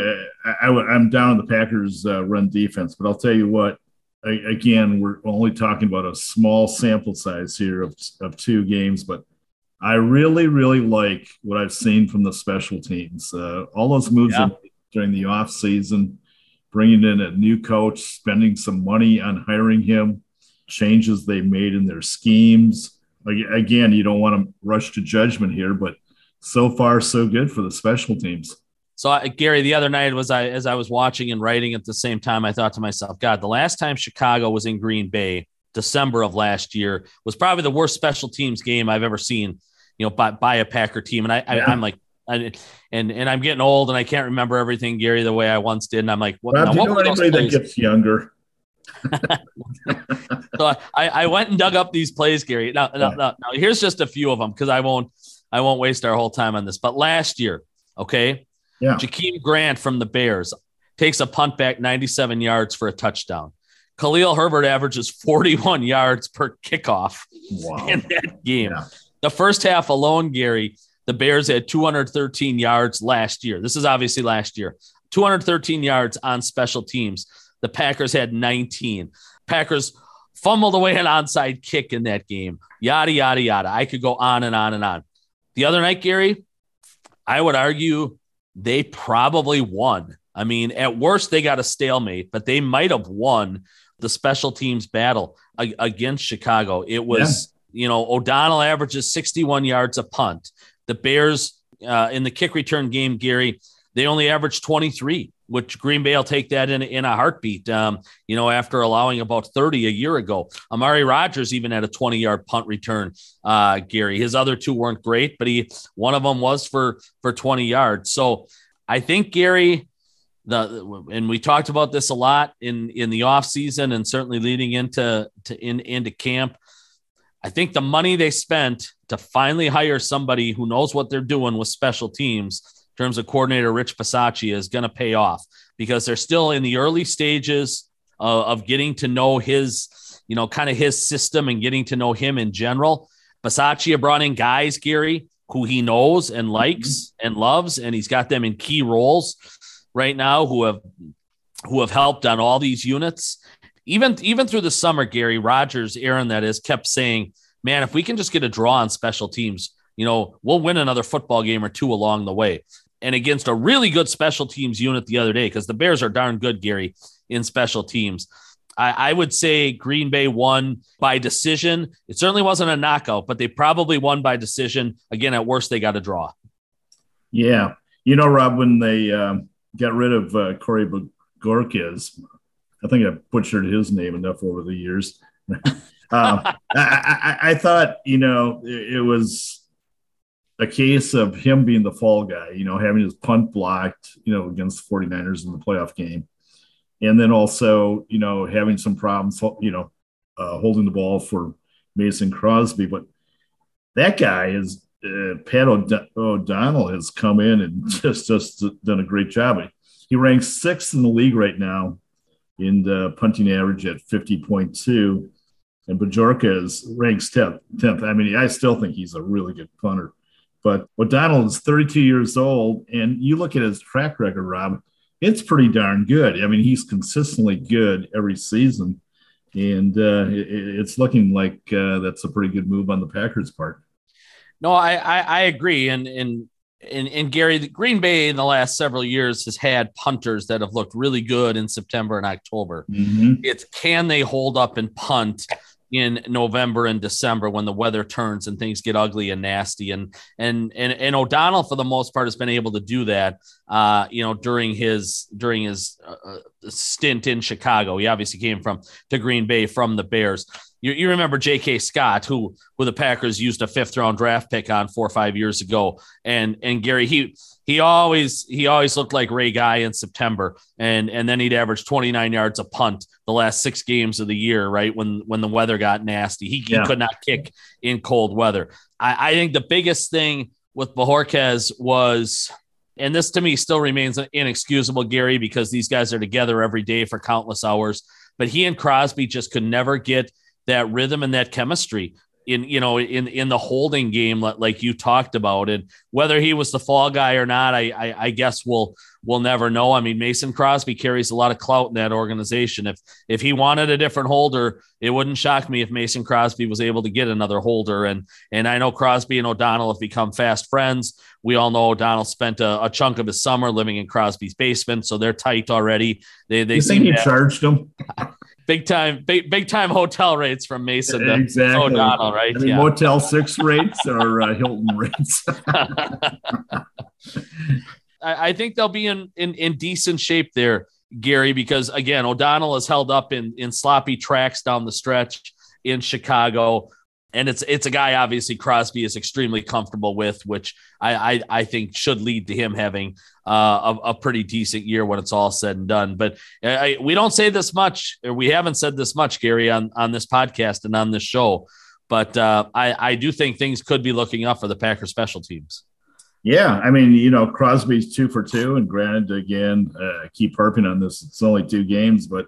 [SPEAKER 2] I, am down on the Packers' uh, run defense, but I'll tell you what, I, again, we're only talking about a small sample size here of, of two games, but I really, really like what I've seen from the special teams. Uh, all those moves yeah. during the off season, bringing in a new coach, spending some money on hiring him, changes they made in their schemes. Again, you don't want to rush to judgment here, but so far so good for the special teams.
[SPEAKER 3] So uh, Gary, the other night was I as I was watching and writing at the same time, I thought to myself, God, the last time Chicago was in Green Bay, December of last year, was probably the worst special teams game I've ever seen. You know, by, by a Packer team, and I, yeah. I am like, I, and and I'm getting old, and I can't remember everything, Gary, the way I once did. And I'm like,
[SPEAKER 2] what? Rob, now, what anybody that gets younger? *laughs* *laughs*
[SPEAKER 3] so I, I went and dug up these plays, Gary. Now, now, now, now here's just a few of them because I won't I won't waste our whole time on this. But last year, okay, yeah. Jakeem Grant from the Bears takes a punt back 97 yards for a touchdown. Khalil Herbert averages 41 yards per kickoff wow. in that game. Yeah. The first half alone, Gary, the Bears had 213 yards last year. This is obviously last year. 213 yards on special teams. The Packers had 19. Packers fumbled away an onside kick in that game. Yada, yada, yada. I could go on and on and on. The other night, Gary, I would argue they probably won. I mean, at worst, they got a stalemate, but they might have won the special teams battle against Chicago. It was, yeah. you know, O'Donnell averages 61 yards a punt. The Bears uh, in the kick return game, Gary, they only averaged 23, which Green Bay will take that in, in a heartbeat, um, you know, after allowing about 30 a year ago. Amari Rodgers even had a 20 yard punt return, uh, Gary. His other two weren't great, but he one of them was for for 20 yards. So I think Gary, the and we talked about this a lot in in the off season and certainly leading into to in into camp. I think the money they spent to finally hire somebody who knows what they're doing with special teams terms of coordinator Rich Bisaccia is going to pay off because they're still in the early stages of, of getting to know his, you know, kind of his system and getting to know him in general. Bisaccia brought in guys, Gary, who he knows and likes mm-hmm. and loves, and he's got them in key roles right now who have who have helped on all these units. Even even through the summer, Gary Rodgers, Aaron, that is, kept saying, "Man, if we can just get a draw on special teams, you know, we'll win another football game or two along the way." and against a really good special teams unit the other day because the Bears are darn good, Gary, in special teams. I, I, would say Green Bay won by decision. It certainly wasn't a knockout, but they probably won by decision. Again, at worst, they got a draw.
[SPEAKER 2] Yeah. You know, Rob, when they um, got rid of uh, Corey Bojorquez, I think I butchered his name enough over the years. *laughs* um, I, I, I, thought, you know, it, it was a case of him being the fall guy, you know, having his punt blocked, you know, against the 49ers in the playoff game. And then also, you know, having some problems, you know, uh, holding the ball for Mason Crosby. But that guy is, uh, Pat O'D- O'Donnell has come in and *laughs* just, just done a great job. He ranks sixth in the league right now in the punting average at 50.2. And Bojorquez ranks 10th, 10th. I mean, I still think he's a really good punter. But O'Donnell is 32 years old, and you look at his track record, Rob, it's pretty darn good. I mean, he's consistently good every season, and uh, it, it's looking like uh, that's a pretty good move on the Packers' part.
[SPEAKER 3] No, I, I, I agree. And, and, and, and Gary, Green Bay in the last several years has had punters that have looked really good in September and October. Mm-hmm. It's can they hold up and punt in November and December when the weather turns and things get ugly and nasty. And and and, and O'Donnell for the most part has been able to do that. Uh, you know, during his during his uh, uh stint in Chicago, he obviously came from to Green Bay from the Bears. You, you remember J.K. Scott, who who the Packers used a fifth round draft pick on four or five years ago, and and Gary he he always he always looked like Ray Guy in September, and and then he'd average 29 yards a punt the last six games of the year, right when when the weather got nasty. He, he could not kick in cold weather. I, I think the biggest thing with Bojorquez was, and this to me still remains inexcusable, Gary, because these guys are together every day for countless hours. But he and Crosby just could never get that rhythm and that chemistry in you know in in the holding game like you talked about. And whether he was the fall guy or not I, I i, guess we'll we'll never know. I mean mason crosby carries a lot of clout in that organization. If if he wanted a different holder it wouldn't shock me if mason crosby was able to get another holder. And and i know crosby and o'donnell have become fast friends we all know o'donnell spent a, a chunk of his summer living in crosby's basement so they're tight already they they
[SPEAKER 2] think he charged him *laughs*
[SPEAKER 3] big time, big, big time hotel rates from Mason to exactly. O'Donnell, right?
[SPEAKER 2] I mean, yeah. Motel Six *laughs* rates or uh, Hilton rates. *laughs*
[SPEAKER 3] I, I think they'll be in, in in decent shape there, Gary, because again, O'Donnell is held up in in sloppy tracks down the stretch in Chicago and it's it's a guy obviously Crosby is extremely comfortable with, which I I, I think should lead to him having uh, a, a, pretty decent year when it's all said and done. But I, we don't say this much, or we haven't said this much, Gary, on on this podcast and on this show. But uh, I I do think things could be looking up for the Packers special teams.
[SPEAKER 2] Yeah, I mean, you know, Crosby's two for two, and granted, again, uh, keep harping on this. It's only two games, but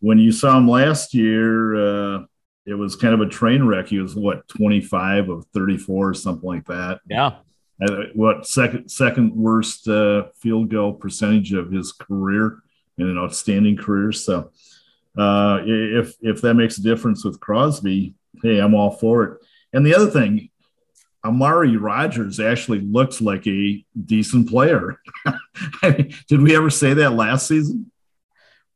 [SPEAKER 2] when you saw him last year uh, it was kind of a train wreck. He was what 25 of 34 or something like that.
[SPEAKER 3] Yeah.
[SPEAKER 2] Uh, what second second worst uh, field goal percentage of his career in an outstanding career. So uh, if if that makes a difference with Crosby, hey, I'm all for it. And the other thing, Amari Rodgers actually looks like a decent player. *laughs* Did we ever say that last season?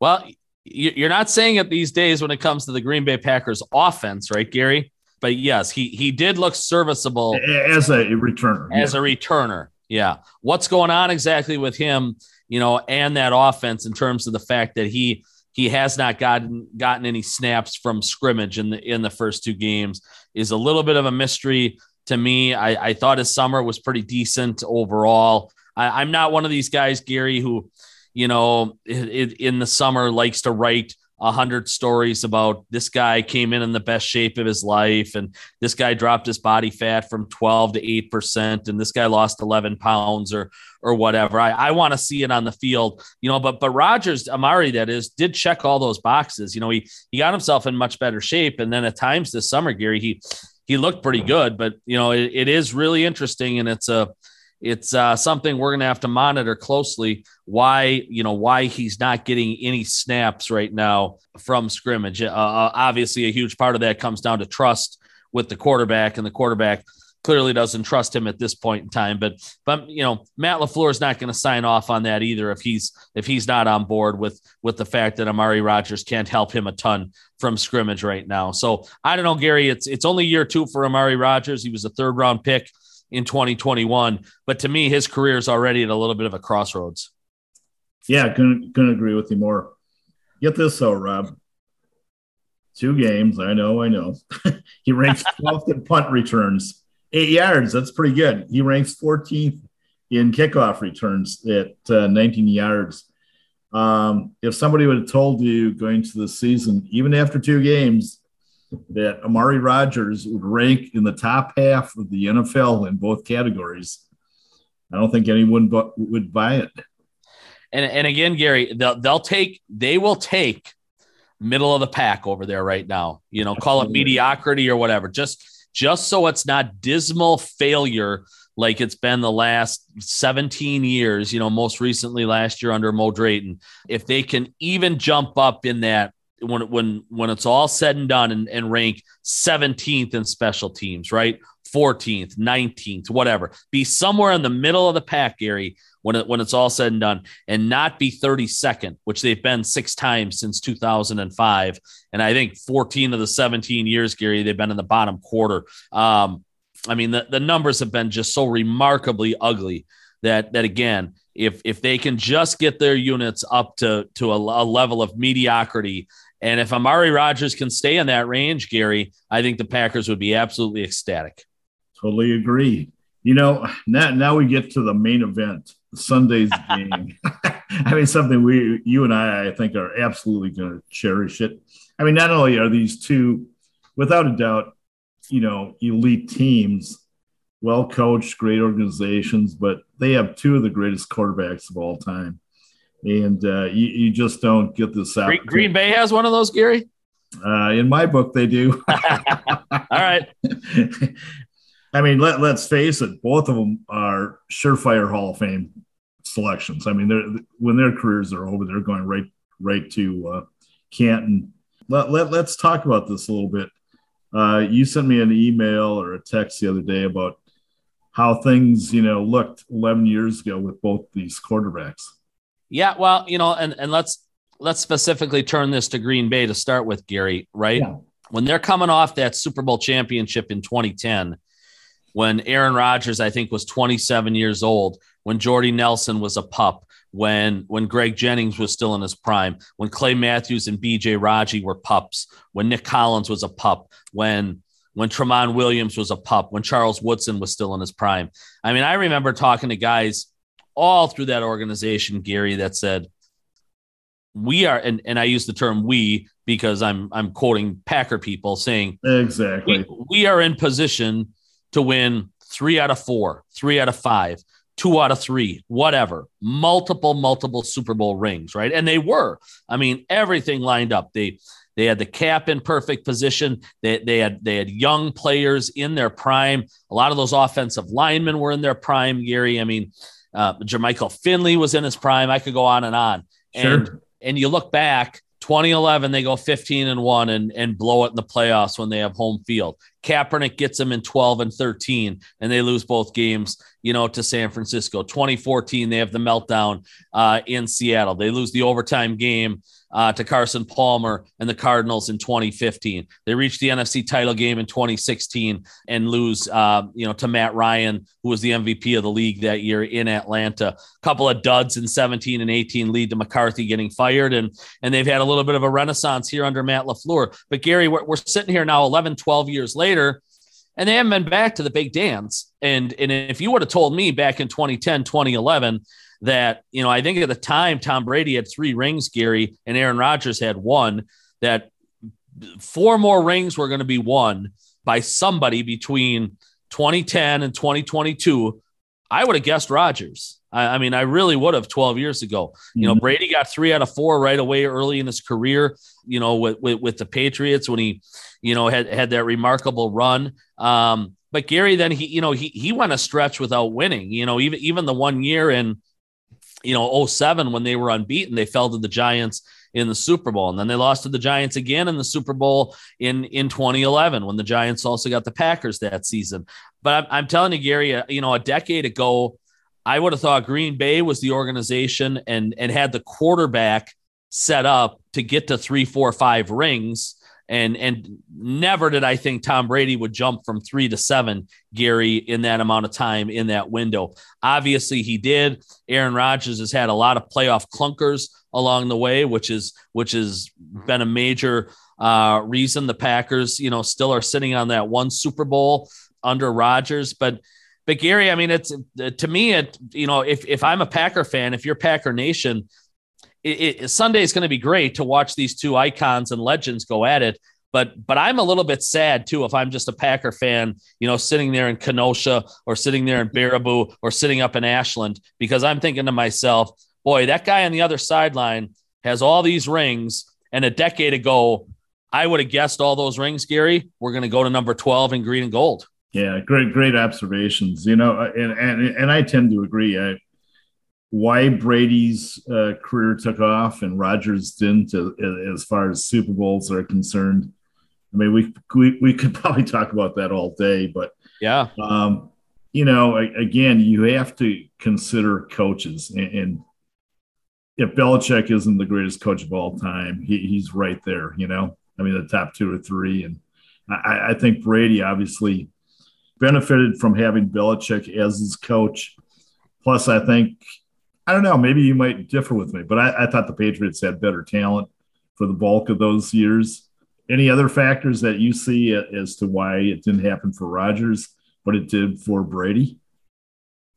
[SPEAKER 3] Well, you're not saying it these days when it comes to the Green Bay Packers offense, right, Gary? But yes, he he did look serviceable
[SPEAKER 2] as a returner.
[SPEAKER 3] As yeah. a returner, yeah. What's going on exactly with him, you know, and that offense in terms of the fact that he he has not gotten gotten any snaps from scrimmage in the in the first two games is a little bit of a mystery to me. I, I thought his summer was pretty decent overall. I, I'm not one of these guys, Gary, who you know, in the summer likes to write a hundred stories about this guy came in in the best shape of his life and this guy dropped his body fat from 12 to 8 percent and this guy lost 11 pounds or or whatever. I, I want to see it on the field you know but but Rodgers, amari that is did check all those boxes. You know he he got himself in much better shape and then at times this summer gary he he looked pretty good but you know it, it is really interesting and it's a it's uh, something we're going to have to monitor closely. Why, you know, why he's not getting any snaps right now from scrimmage. Uh, uh, obviously, a huge part of that comes down to trust with the quarterback, and the quarterback clearly doesn't trust him at this point in time. But, but you know, Matt LaFleur is not going to sign off on that either if he's if he's not on board with with the fact that Amari Rodgers can't help him a ton from scrimmage right now. So I don't know, Gary. It's it's only year two for Amari Rodgers He was a third round pick in 2021. But to me, his career is already at a little bit of a crossroads.
[SPEAKER 2] Yeah, couldn't, couldn't agree with you more. Get this though, Rob. Two games. I know, I know. *laughs* he ranks *laughs* 12th in punt returns, eight yards. That's pretty good. He ranks 14th in kickoff returns at uh, 19 yards. Um, if somebody would have told you going to the season, even after two games, that Amari Rodgers would rank in the top half of the NFL in both categories. I don't think anyone but would buy it.
[SPEAKER 3] And and again, Gary, they'll they'll take they will take middle of the pack over there right now. You know, call it mediocrity or whatever. Just just so it's not dismal failure like it's been the last 17 years, you know, most recently last year under Mo Drayton. If they can even jump up in that when when when it's all said and done and, and rank 17th in special teams, right? 14th, 19th, whatever. Be somewhere in the middle of the pack, Gary, when it, when it's all said and done, and not be 32nd, which they've been six times since 2005. And I think 14 of the 17 years, Gary, they've been in the bottom quarter. Um, I mean, the, the numbers have been just so remarkably ugly that that again, if if they can just get their units up to to a, a level of mediocrity, and if Amari Rodgers can stay in that range, Gary, I think the Packers would be absolutely ecstatic.
[SPEAKER 2] Totally agree. You know, now now we get to the main event, Sunday's *laughs* game. *laughs* I mean, something we you and I I think are absolutely going to cherish it. I mean, not only are these two, without a doubt, you know, elite teams well coached, great organizations, but they have two of the greatest quarterbacks of all time. And uh, you, you, just don't get this out.
[SPEAKER 3] Green, Green Bay has one of those, Gary?
[SPEAKER 2] Uh, in my book, they do. *laughs*
[SPEAKER 3] all right. *laughs*
[SPEAKER 2] I mean, let, let's face it, both of them are surefire Hall of Fame selections. I mean, they're, when their careers are over, they're going right right to uh, Canton. Let, let, let's talk about this a little bit. Uh, you sent me an email or a text the other day about how things, you know, looked 11 years ago with both these quarterbacks.
[SPEAKER 3] Yeah, well, you know, and and let's let's specifically turn this to Green Bay to start with, Gary, right? Yeah. When they're coming off that Super Bowl championship in 2010, when Aaron Rodgers, I think, was 27 years old, when Jordy Nelson was a pup, when when Greg Jennings was still in his prime, when Clay Matthews and BJ Raji were pups, when Nick Collins was a pup, when when Tramon Williams was a pup, when Charles Woodson was still in his prime. I mean, I remember talking to guys all through that organization, Gary, that said, we are, and, and I use the term we because I'm I'm quoting Packer people saying
[SPEAKER 2] exactly
[SPEAKER 3] we, we are in position to win three out of four, three out of five, two out of three, whatever, multiple, multiple Super Bowl rings, right? And they were. I mean, everything lined up. They they had the cap in perfect position. They, they had they had young players in their prime. A lot of those offensive linemen were in their prime. Gary, I mean, uh, Jermichael Finley was in his prime. I could go on and on. Sure. And and you look back, 2011 they go 15 and one and and blow it in the playoffs when they have home field. Kaepernick gets them in 12 and 13, and they lose both games, you know, to San Francisco. 2014 they have the meltdown uh, in Seattle. They lose the overtime game uh, to Carson Palmer and the Cardinals in 2015. They reached the NFC title game in 2016 and lose, uh, you know, to Matt Ryan, who was the MVP of the league that year in Atlanta. A couple of duds in 17 and 18 lead to McCarthy getting fired, and and they've had a little bit of a renaissance here under Matt LaFleur. But Gary, we're, we're sitting here now, 11, 12 years later. And they haven't been back to the big dance. And, and if you would have told me back in 2010, 2011, that, you know, I think at the time Tom Brady had three rings, Gary, and Aaron Rodgers had one, that four more rings were going to be won by somebody between 2010 and 2022. I would have guessed Rodgers. I, I, mean, I really would have 12 years ago. You know, mm-hmm. Brady got three out of four right away early in his career, you know, with, with, with the Patriots when he, you know, had, had that remarkable run. Um, but Gary, then he, you know, he, he went a stretch without winning, you know, even, even the one year in, you know 07 when they were unbeaten they fell to the giants in the super bowl. And then they lost to the giants again in the super bowl in in 2011 when the giants also got the packers that season. But i'm, I'm telling you gary uh, you know a decade ago i would have thought green bay was the organization and and had the quarterback set up to get to three four five rings and and never did I think Tom Brady would jump from three to seven, Gary, in that amount of time in that window. Obviously, he did. Aaron Rodgers has had a lot of playoff clunkers along the way, which is which has been a major uh, reason the Packers, you know, still are sitting on that one Super Bowl under Rodgers, but. But Gary, I mean, it's to me, it you know, if if I'm a Packer fan, if you're Packer Nation, it, it, Sunday is going to be great to watch these two icons and legends go at it. But but I'm a little bit sad too if I'm just a Packer fan, you know, sitting there in Kenosha or sitting there in Baraboo or sitting up in Ashland because I'm thinking to myself, boy, that guy on the other sideline has all these rings, and a decade ago, I would have guessed all those rings, Gary. We're going to go to number 12 in green and gold.
[SPEAKER 2] Yeah, great, great observations. You know, and and and I tend to agree. I why Brady's uh, career took off and Rodgers didn't, uh, as far as Super Bowls are concerned. I mean, we, we we could *laughs* probably talk about that all day, but
[SPEAKER 3] Yeah.
[SPEAKER 2] Um, you know, again, you have to consider coaches, and, and, if Belichick isn't the greatest coach of all time, he, he's right there. You know, I mean, the top two or three, and I, I think Brady obviously benefited from having Belichick as his coach. Plus, I think I don't know, maybe you might differ with me, but I, I thought the Patriots had better talent for the bulk of those years. Any other factors that you see as to why it didn't happen for Rodgers, but it did for Brady?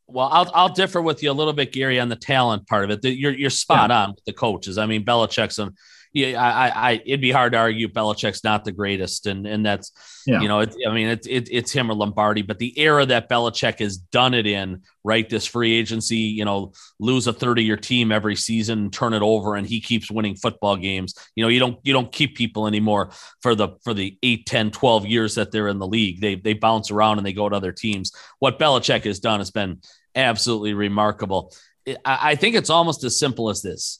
[SPEAKER 3] Well, I'll I'll differ with you a little bit, Gary, on the talent part of it. You're you're spot yeah. on with the coaches. I mean, Belichick's an yeah, I, I, it'd be hard to argue Belichick's not the greatest, and and that's, yeah. you know, it, I mean, it's it, it's him or Lombardi, but the era that Belichick has done it in, right? This free agency, you know, lose a third of your team every season, turn it over, and he keeps winning football games. You know, you don't you don't keep people anymore for the for the 8, 10, 12 years that they're in the league. They they bounce around and they go to other teams. What Belichick has done has been absolutely remarkable. I, I think it's almost as simple as this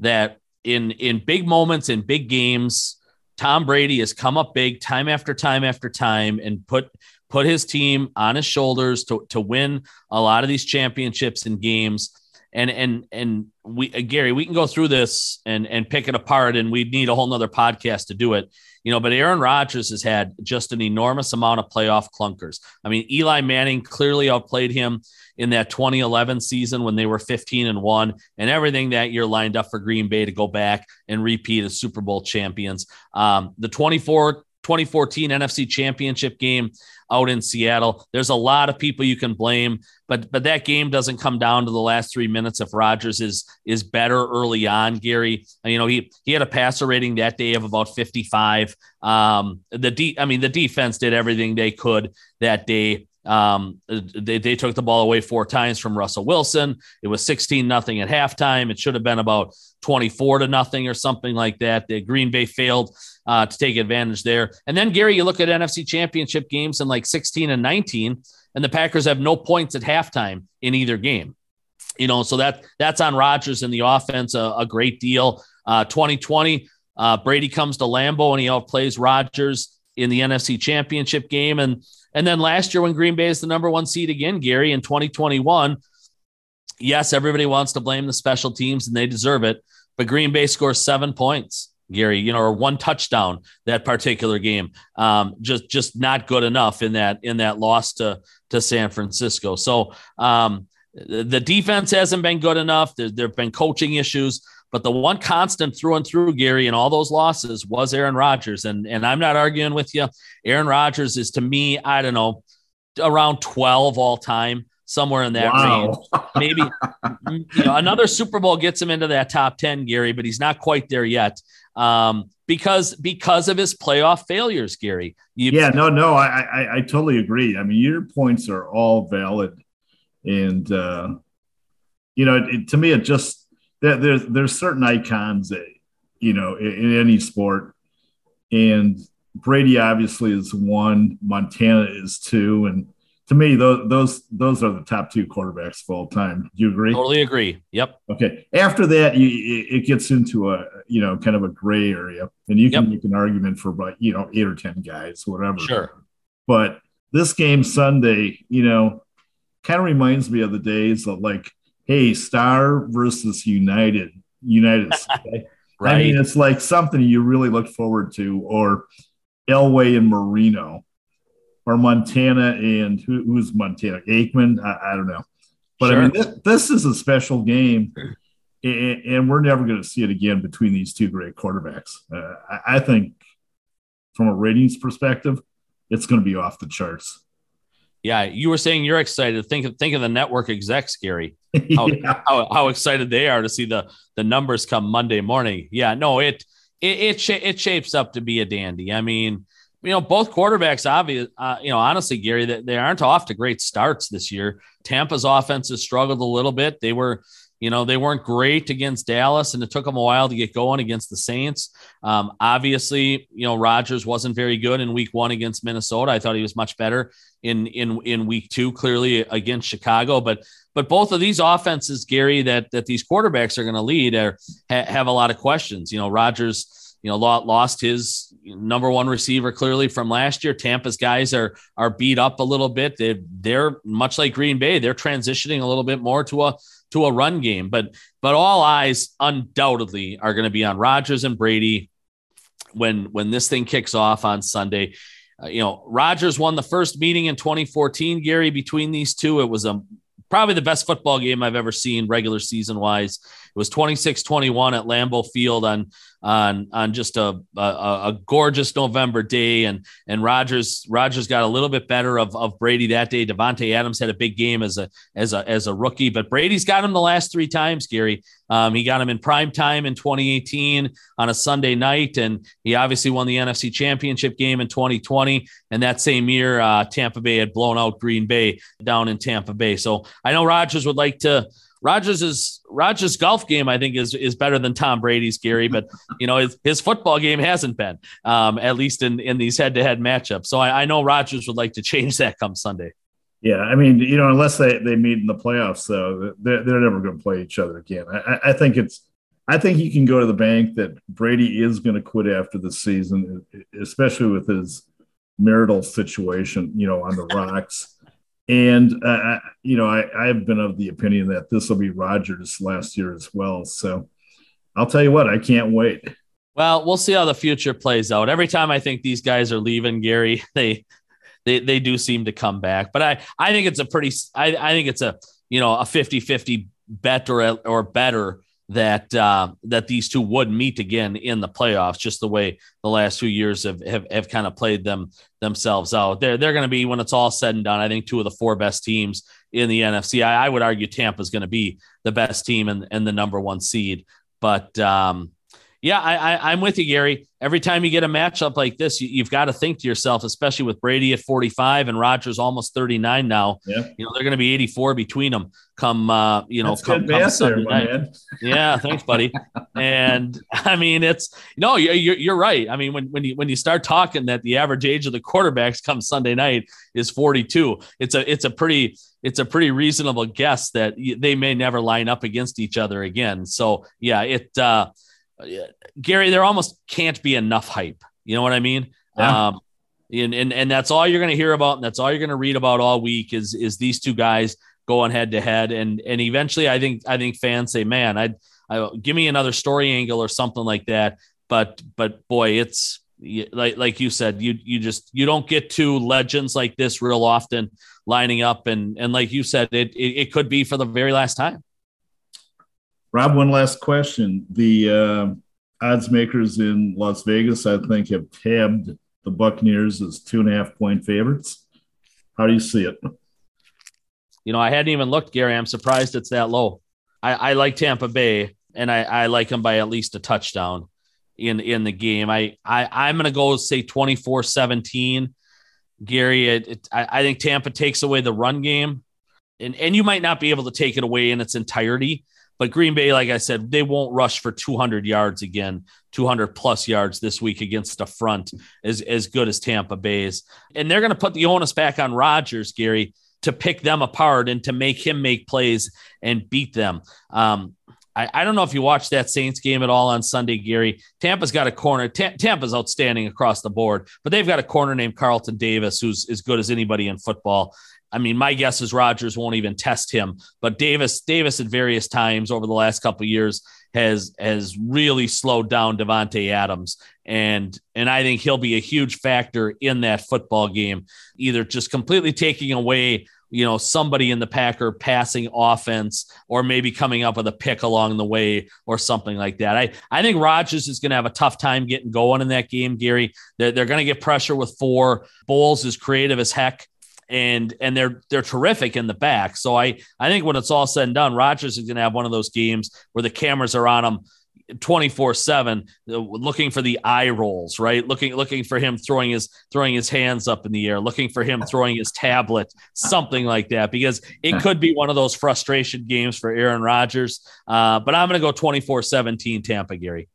[SPEAKER 3] that in in big moments in big games, Tom Brady has come up big time after time after time and put put his team on his shoulders to to win a lot of these championships and games. And and and we uh, Gary, we can go through this and and pick it apart, and we'd need a whole nother podcast to do it you know, but Aaron Rodgers has had just an enormous amount of playoff clunkers. I mean, Eli Manning clearly outplayed him in that 2011 season when they were 15 and 1 and everything that year lined up for Green Bay to go back and repeat as Super Bowl champions. Um, the 24 2014 NFC Championship game out in Seattle. There's a lot of people you can blame, but but that game doesn't come down to the last three minutes if Rodgers is is better early on. Gary, you know he he had a passer rating that day of about 55. Um, the de- I mean the defense did everything they could that day. Um, they, they took the ball away four times from Russell Wilson. It was 16 nothing at halftime. It should have been about 24 to nothing or something like that. The Green Bay failed uh, to take advantage there. And then Gary, you look at NFC championship games in like 16 and 19, and the Packers have no points at halftime in either game. You know, so that that's on Rodgers and the offense a, a great deal. Uh, 2020, uh, Brady comes to Lambeau and he outplays Rodgers in the NFC championship game. And and then last year, when Green Bay is the number one seed again, Gary, in 2021, yes, everybody wants to blame the special teams and they deserve it, but Green Bay scores seven points. Gary, you know, or one touchdown that particular game, um, just just not good enough in that in that loss to to San Francisco. So um, the defense hasn't been good enough. There, there have been coaching issues. But the one constant through and through, Gary, in all those losses was Aaron Rodgers. And, and I'm not arguing with you. Aaron Rodgers is to me, I don't know, around 12 all time, somewhere in that wow. range. Maybe *laughs* you know, another Super Bowl gets him into that top 10, Gary, but he's not quite there yet. Um, because because of his playoff failures, Gary.
[SPEAKER 2] You, yeah, no, no, I, I, I totally agree. I mean, your points are all valid, and uh, you know, it, to me, it just there's there's certain icons that you know in, in any sport, and Brady obviously is one, Montana is two, and to me those those those are the top two quarterbacks of all time. Do you agree?
[SPEAKER 3] Totally agree. Yep.
[SPEAKER 2] Okay. After that, you, it gets into a you know kind of a gray area, and you can yep. make an argument for about you know eight or ten guys, whatever.
[SPEAKER 3] Sure.
[SPEAKER 2] But this game Sunday, you know, kind of reminds me of the days of like hey, Starr versus Unitas, Unitas. *laughs* right. I mean, it's like something you really look forward to, or Elway and Marino, or Montana and who, who's Montana? Aikman? I, I don't know. But sure. I mean, this, this, is a special game, and, and we're never going to see it again between these two great quarterbacks. Uh, I, I think, from a ratings perspective, it's going to be off the charts.
[SPEAKER 3] Yeah, you were saying you're excited. Think of think of the network execs, Gary. *laughs* How, yeah. how, how, excited they are to see the the numbers come Monday morning. Yeah, no, it it it, sh- it shapes up to be a dandy. I mean, you know, both quarterbacks, obvious, uh, you know, honestly, Gary, that they aren't off to great starts this year. Tampa's offense has struggled a little bit. They were you know, they weren't great against Dallas, and it took them a while to get going against the Saints. Um, obviously, you know, Rodgers wasn't very good in Week One against Minnesota. I thought he was much better in in in Week Two, clearly against Chicago. But but both of these offenses, Gary, that that these quarterbacks are going to lead, are ha- have a lot of questions. You know, Rodgers you know, lost his number one receiver clearly from last year. Tampa's guys are are beat up a little bit. They they're much like Green Bay. They're transitioning a little bit more to a to a run game. But but all eyes undoubtedly are going to be on Rodgers and Brady when when this thing kicks off on Sunday. Uh, you know, Rodgers won the first meeting in 2014. Gary, between these two, it was a probably the best football game I've ever seen regular season wise. It was 26-21 at Lambeau Field on on on just a, a, a gorgeous November day, and and Rodgers Rodgers got a little bit better of, of Brady that day. Davante Adams had a big game as a as a as a rookie, but Brady's got him the last three times. Gary, um, he got him in prime time in 2018 on a Sunday night, and he obviously won the NFC Championship game in 2020. And that same year, uh, Tampa Bay had blown out Green Bay down in Tampa Bay. So I know Rodgers would like to Rodgers is Rodgers' golf game, I think, is is better than Tom Brady's, Gary. But *laughs* you know, his, his football game hasn't been, um, at least in in these head to head matchups. So I, I know Rodgers would like to change that come Sunday.
[SPEAKER 2] Yeah, I mean, you know, unless they, they meet in the playoffs, though, they're, they're never going to play each other again. I, I think it's, I think you can go to the bank that Brady is going to quit after the season, especially with his marital situation, you know, on the rocks. And, uh, you know, I, I've been of the opinion that this will be Rodgers' last year as well. So I'll tell you what, I can't wait.
[SPEAKER 3] Well, we'll see how the future plays out. Every time I think these guys are leaving, Gary, *laughs* they they they do seem to come back. But I I think it's a pretty I, I think it's a you know a 50-50 bet or or better that uh, that these two would meet again in the playoffs, just the way the last few years have have, have kind of played them themselves out. They're they're going to be when it's all said and done. I think two of the four best teams in the NFC. I, I would argue Tampa is going to be the best team and, and the number one seed. But um, yeah, I, I, am with you, Gary. Every time you get a matchup like this, you, have got to think to yourself, especially with Brady at 45 and Rodgers almost 39 now. Yeah. You know they're going to be 84 between them. Come, uh, you know, That's come, come Sunday there, night. Yeah, thanks, buddy. *laughs* and I mean, it's no, you're, you're right. I mean, when when you when you start talking that the average age of the quarterbacks come Sunday night is 42, it's a it's a pretty it's a pretty reasonable guess that they may never line up against each other again. So yeah, it. uh Gary, there almost can't be enough hype. You know what I mean? Yeah. Um, and, and and that's all you're going to hear about, and that's all you're going to read about all week is is these two guys going head to head, and and eventually, I think I think fans say, man, I'd I, give me another story angle or something like that. But but boy, it's like like you said, you you just you don't get two legends like this real often lining up, and and like you said, it it, it could be for the very last time.
[SPEAKER 2] Rob, one last question. The uh, odds makers in Las Vegas, I think, have tabbed the Buccaneers as two and a half point favorites. How do you see it?
[SPEAKER 3] You know, I hadn't even looked, Gary. I'm surprised it's that low. I, I like Tampa Bay, and I, I like them by at least a touchdown in in the game. I, I I'm going to go say 24-17. Gary, it, it, I, I think Tampa takes away the run game, and and you might not be able to take it away in its entirety but Green Bay, like I said, they won't rush for 200 yards again, 200 plus yards this week against a front as, as good as Tampa Bay's. And they're going to put the onus back on Rodgers, Gary, to pick them apart and to make him make plays and beat them. Um, I, I, don't know if you watched that Saints game at all on Sunday, Gary. Tampa's got a corner. Tampa's outstanding across the board, but they've got a corner named Carlton Davis, who's as good as anybody in football. I mean, my guess is Rodgers won't even test him, but Davis, Davis at various times over the last couple years has has really slowed down Davante Adams, and and I think he'll be a huge factor in that football game, either just completely taking away you know somebody in the Packer passing offense, or maybe coming up with a pick along the way or something like that. I I think Rodgers is going to have a tough time getting going in that game, Gary. They're, they're going to get pressure with four. Bowles is creative as heck and and they're they're terrific in the back. So I I think when it's all said and done, Rodgers is going to have one of those games where the cameras are on him 24 7 uh, looking for the eye rolls right? Looking looking for him throwing his throwing his hands up in the air looking for him throwing his tablet something like that because it could be one of those frustration games for aaron rodgers. Uh, but i'm going to go 24 17 tampa gary.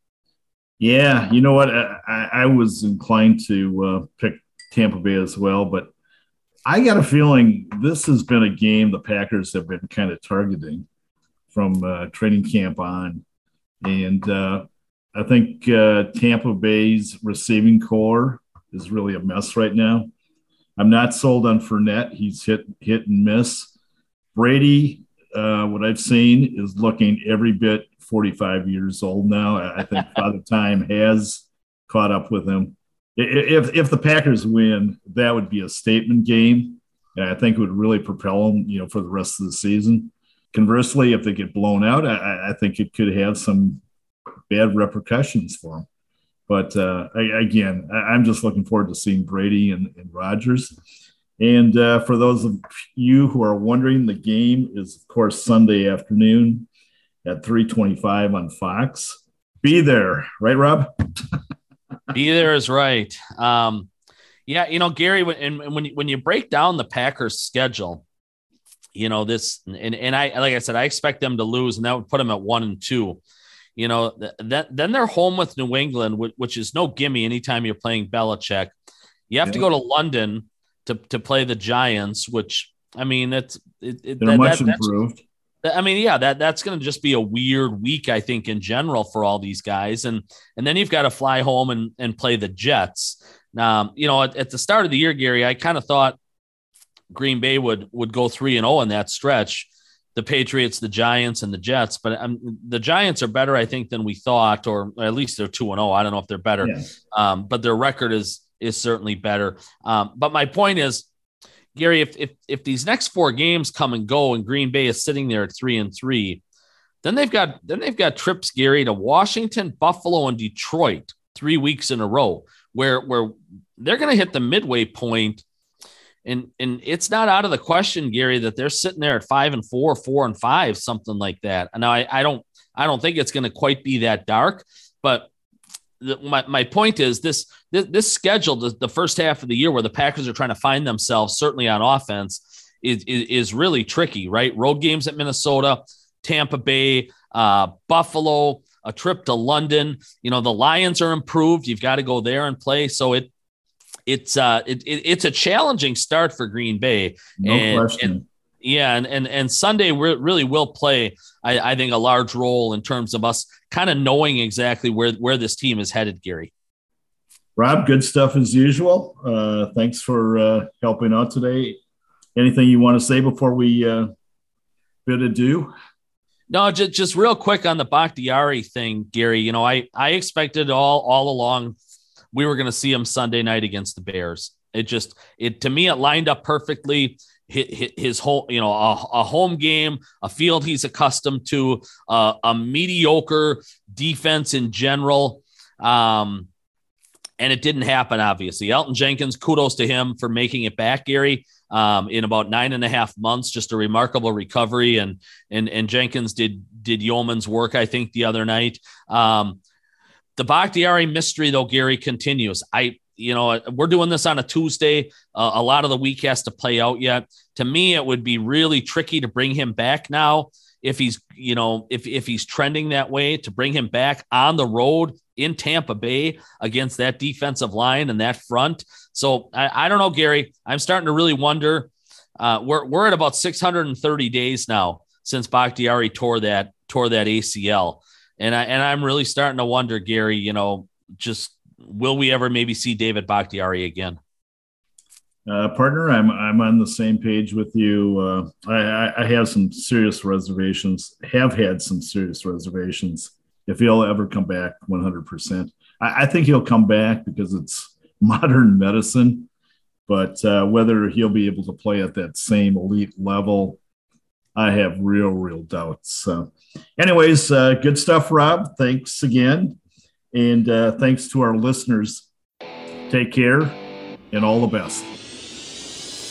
[SPEAKER 2] Yeah you know what? I, I was inclined to uh, pick tampa bay as well but I got a feeling this has been a game the Packers have been kind of targeting from uh, training camp on. And uh, I think uh, Tampa Bay's receiving corps is really a mess right now. I'm not sold on Fournette. He's hit hit and miss. Brady, uh, what I've seen is looking every bit 45 years old now. I think *laughs* Father Time has caught up with him. If if the Packers win, that would be a statement game, and I think it would really propel them, you know, for the rest of the season. Conversely, if they get blown out, I, I think it could have some bad repercussions for them. But uh, again, I'm just looking forward to seeing Brady and, and Rodgers. And uh, for those of you who are wondering, the game is, of course, Sunday afternoon at 3:25 on Fox. Be there, right, Rob? *laughs*
[SPEAKER 3] Be there is right. Um, yeah, you know, Gary, when and when you, when you break down the Packers' schedule, you know this, and and I like I said, I expect them to lose, and that would put them at one and two. You know, that then they're home with New England, which which is no gimme anytime you're playing Belichick. You have yeah. to go to London to to play the Giants, which I mean, it's it,
[SPEAKER 2] it, they're that, much that, improved.
[SPEAKER 3] I mean, yeah, that that's going to just be a weird week, I think, in general for all these guys, and and then you've got to fly home and and play the Jets. Now, you know, at, at the start of the year, Gary, I kind of thought Green Bay would would go three and zero oh in that stretch, the Patriots, the Giants, and the Jets. But um, the Giants are better, I think, than we thought, or at least they're two and zero. Oh. I don't know if they're better, yeah. um, but their record is is certainly better. Um, but my point is, Gary, if if if these next four games come and go, and Green Bay is sitting there at three and three, then they've got then they've got trips, Gary, to Washington, Buffalo, and Detroit three weeks in a row, where where they're going to hit the midway point and and it's not out of the question, Gary, that they're sitting there at five and four, four and five, something like that. And now I, I don't I don't think it's going to quite be that dark, but my, my point is this, this this schedule the, the first half of the year where the Packers are trying to find themselves certainly on offense is, is, is really tricky, right? Road games at Minnesota, Tampa Bay, uh, Buffalo, a trip to London. You know the Lions are improved. You've got to go there and play. So it it's uh it, it, it's a challenging start for Green Bay.
[SPEAKER 2] No and, question.
[SPEAKER 3] And, yeah, and and and Sunday really will play, I, I think, a large role in terms of us kind of knowing exactly where where this team is headed, Gary.
[SPEAKER 2] Rob, good stuff as usual. Uh, thanks for uh, helping out today. Anything you want to say before we uh, bid adieu?
[SPEAKER 3] No, just, just real quick on the Bakhtiari thing, Gary. You know, I I expected all all along we were going to see him Sunday night against the Bears. It just it to me it lined up perfectly. His whole, you know, a, a home game, a field he's accustomed to, uh, a mediocre defense in general. Um, and it didn't happen, obviously. Elgton Jenkins, kudos to him for making it back, Gary, um, in about nine and a half months. Just a remarkable recovery, and and and Jenkins did did yeoman's work, I think, the other night. Um, the Bakhtiari mystery, though, Gary continues. I, you know, we're doing this on a Tuesday. Uh, a lot of the week has to play out yet. To me, it would be really tricky to bring him back now if he's, you know, if if he's trending that way to bring him back on the road in Tampa Bay against that defensive line and that front. So I, I don't know, Gary. I'm starting to really wonder. Uh, we're we're at about 630 days now since Bakhtiari tore that tore that ACL. And I and I'm really starting to wonder, Gary, you know, just will we ever maybe see David Bakhtiari again?
[SPEAKER 2] Uh, partner, I'm I'm on the same page with you. Uh, I, I have some serious reservations. Have had some serious reservations if he'll ever come back 100. percent I, I think he'll come back because it's *laughs* modern medicine, but uh, whether he'll be able to play at that same elite level, I have real, real doubts. So anyways, uh, good stuff, Rob. Thanks again. And uh, thanks to our listeners. Take care and all the best.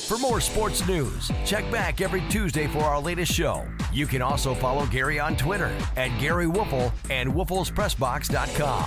[SPEAKER 1] For more sports news, check back every Tuesday for our latest show. You can also follow Gary on Twitter at Gary Woelfel and WoelfelsPressBox.com.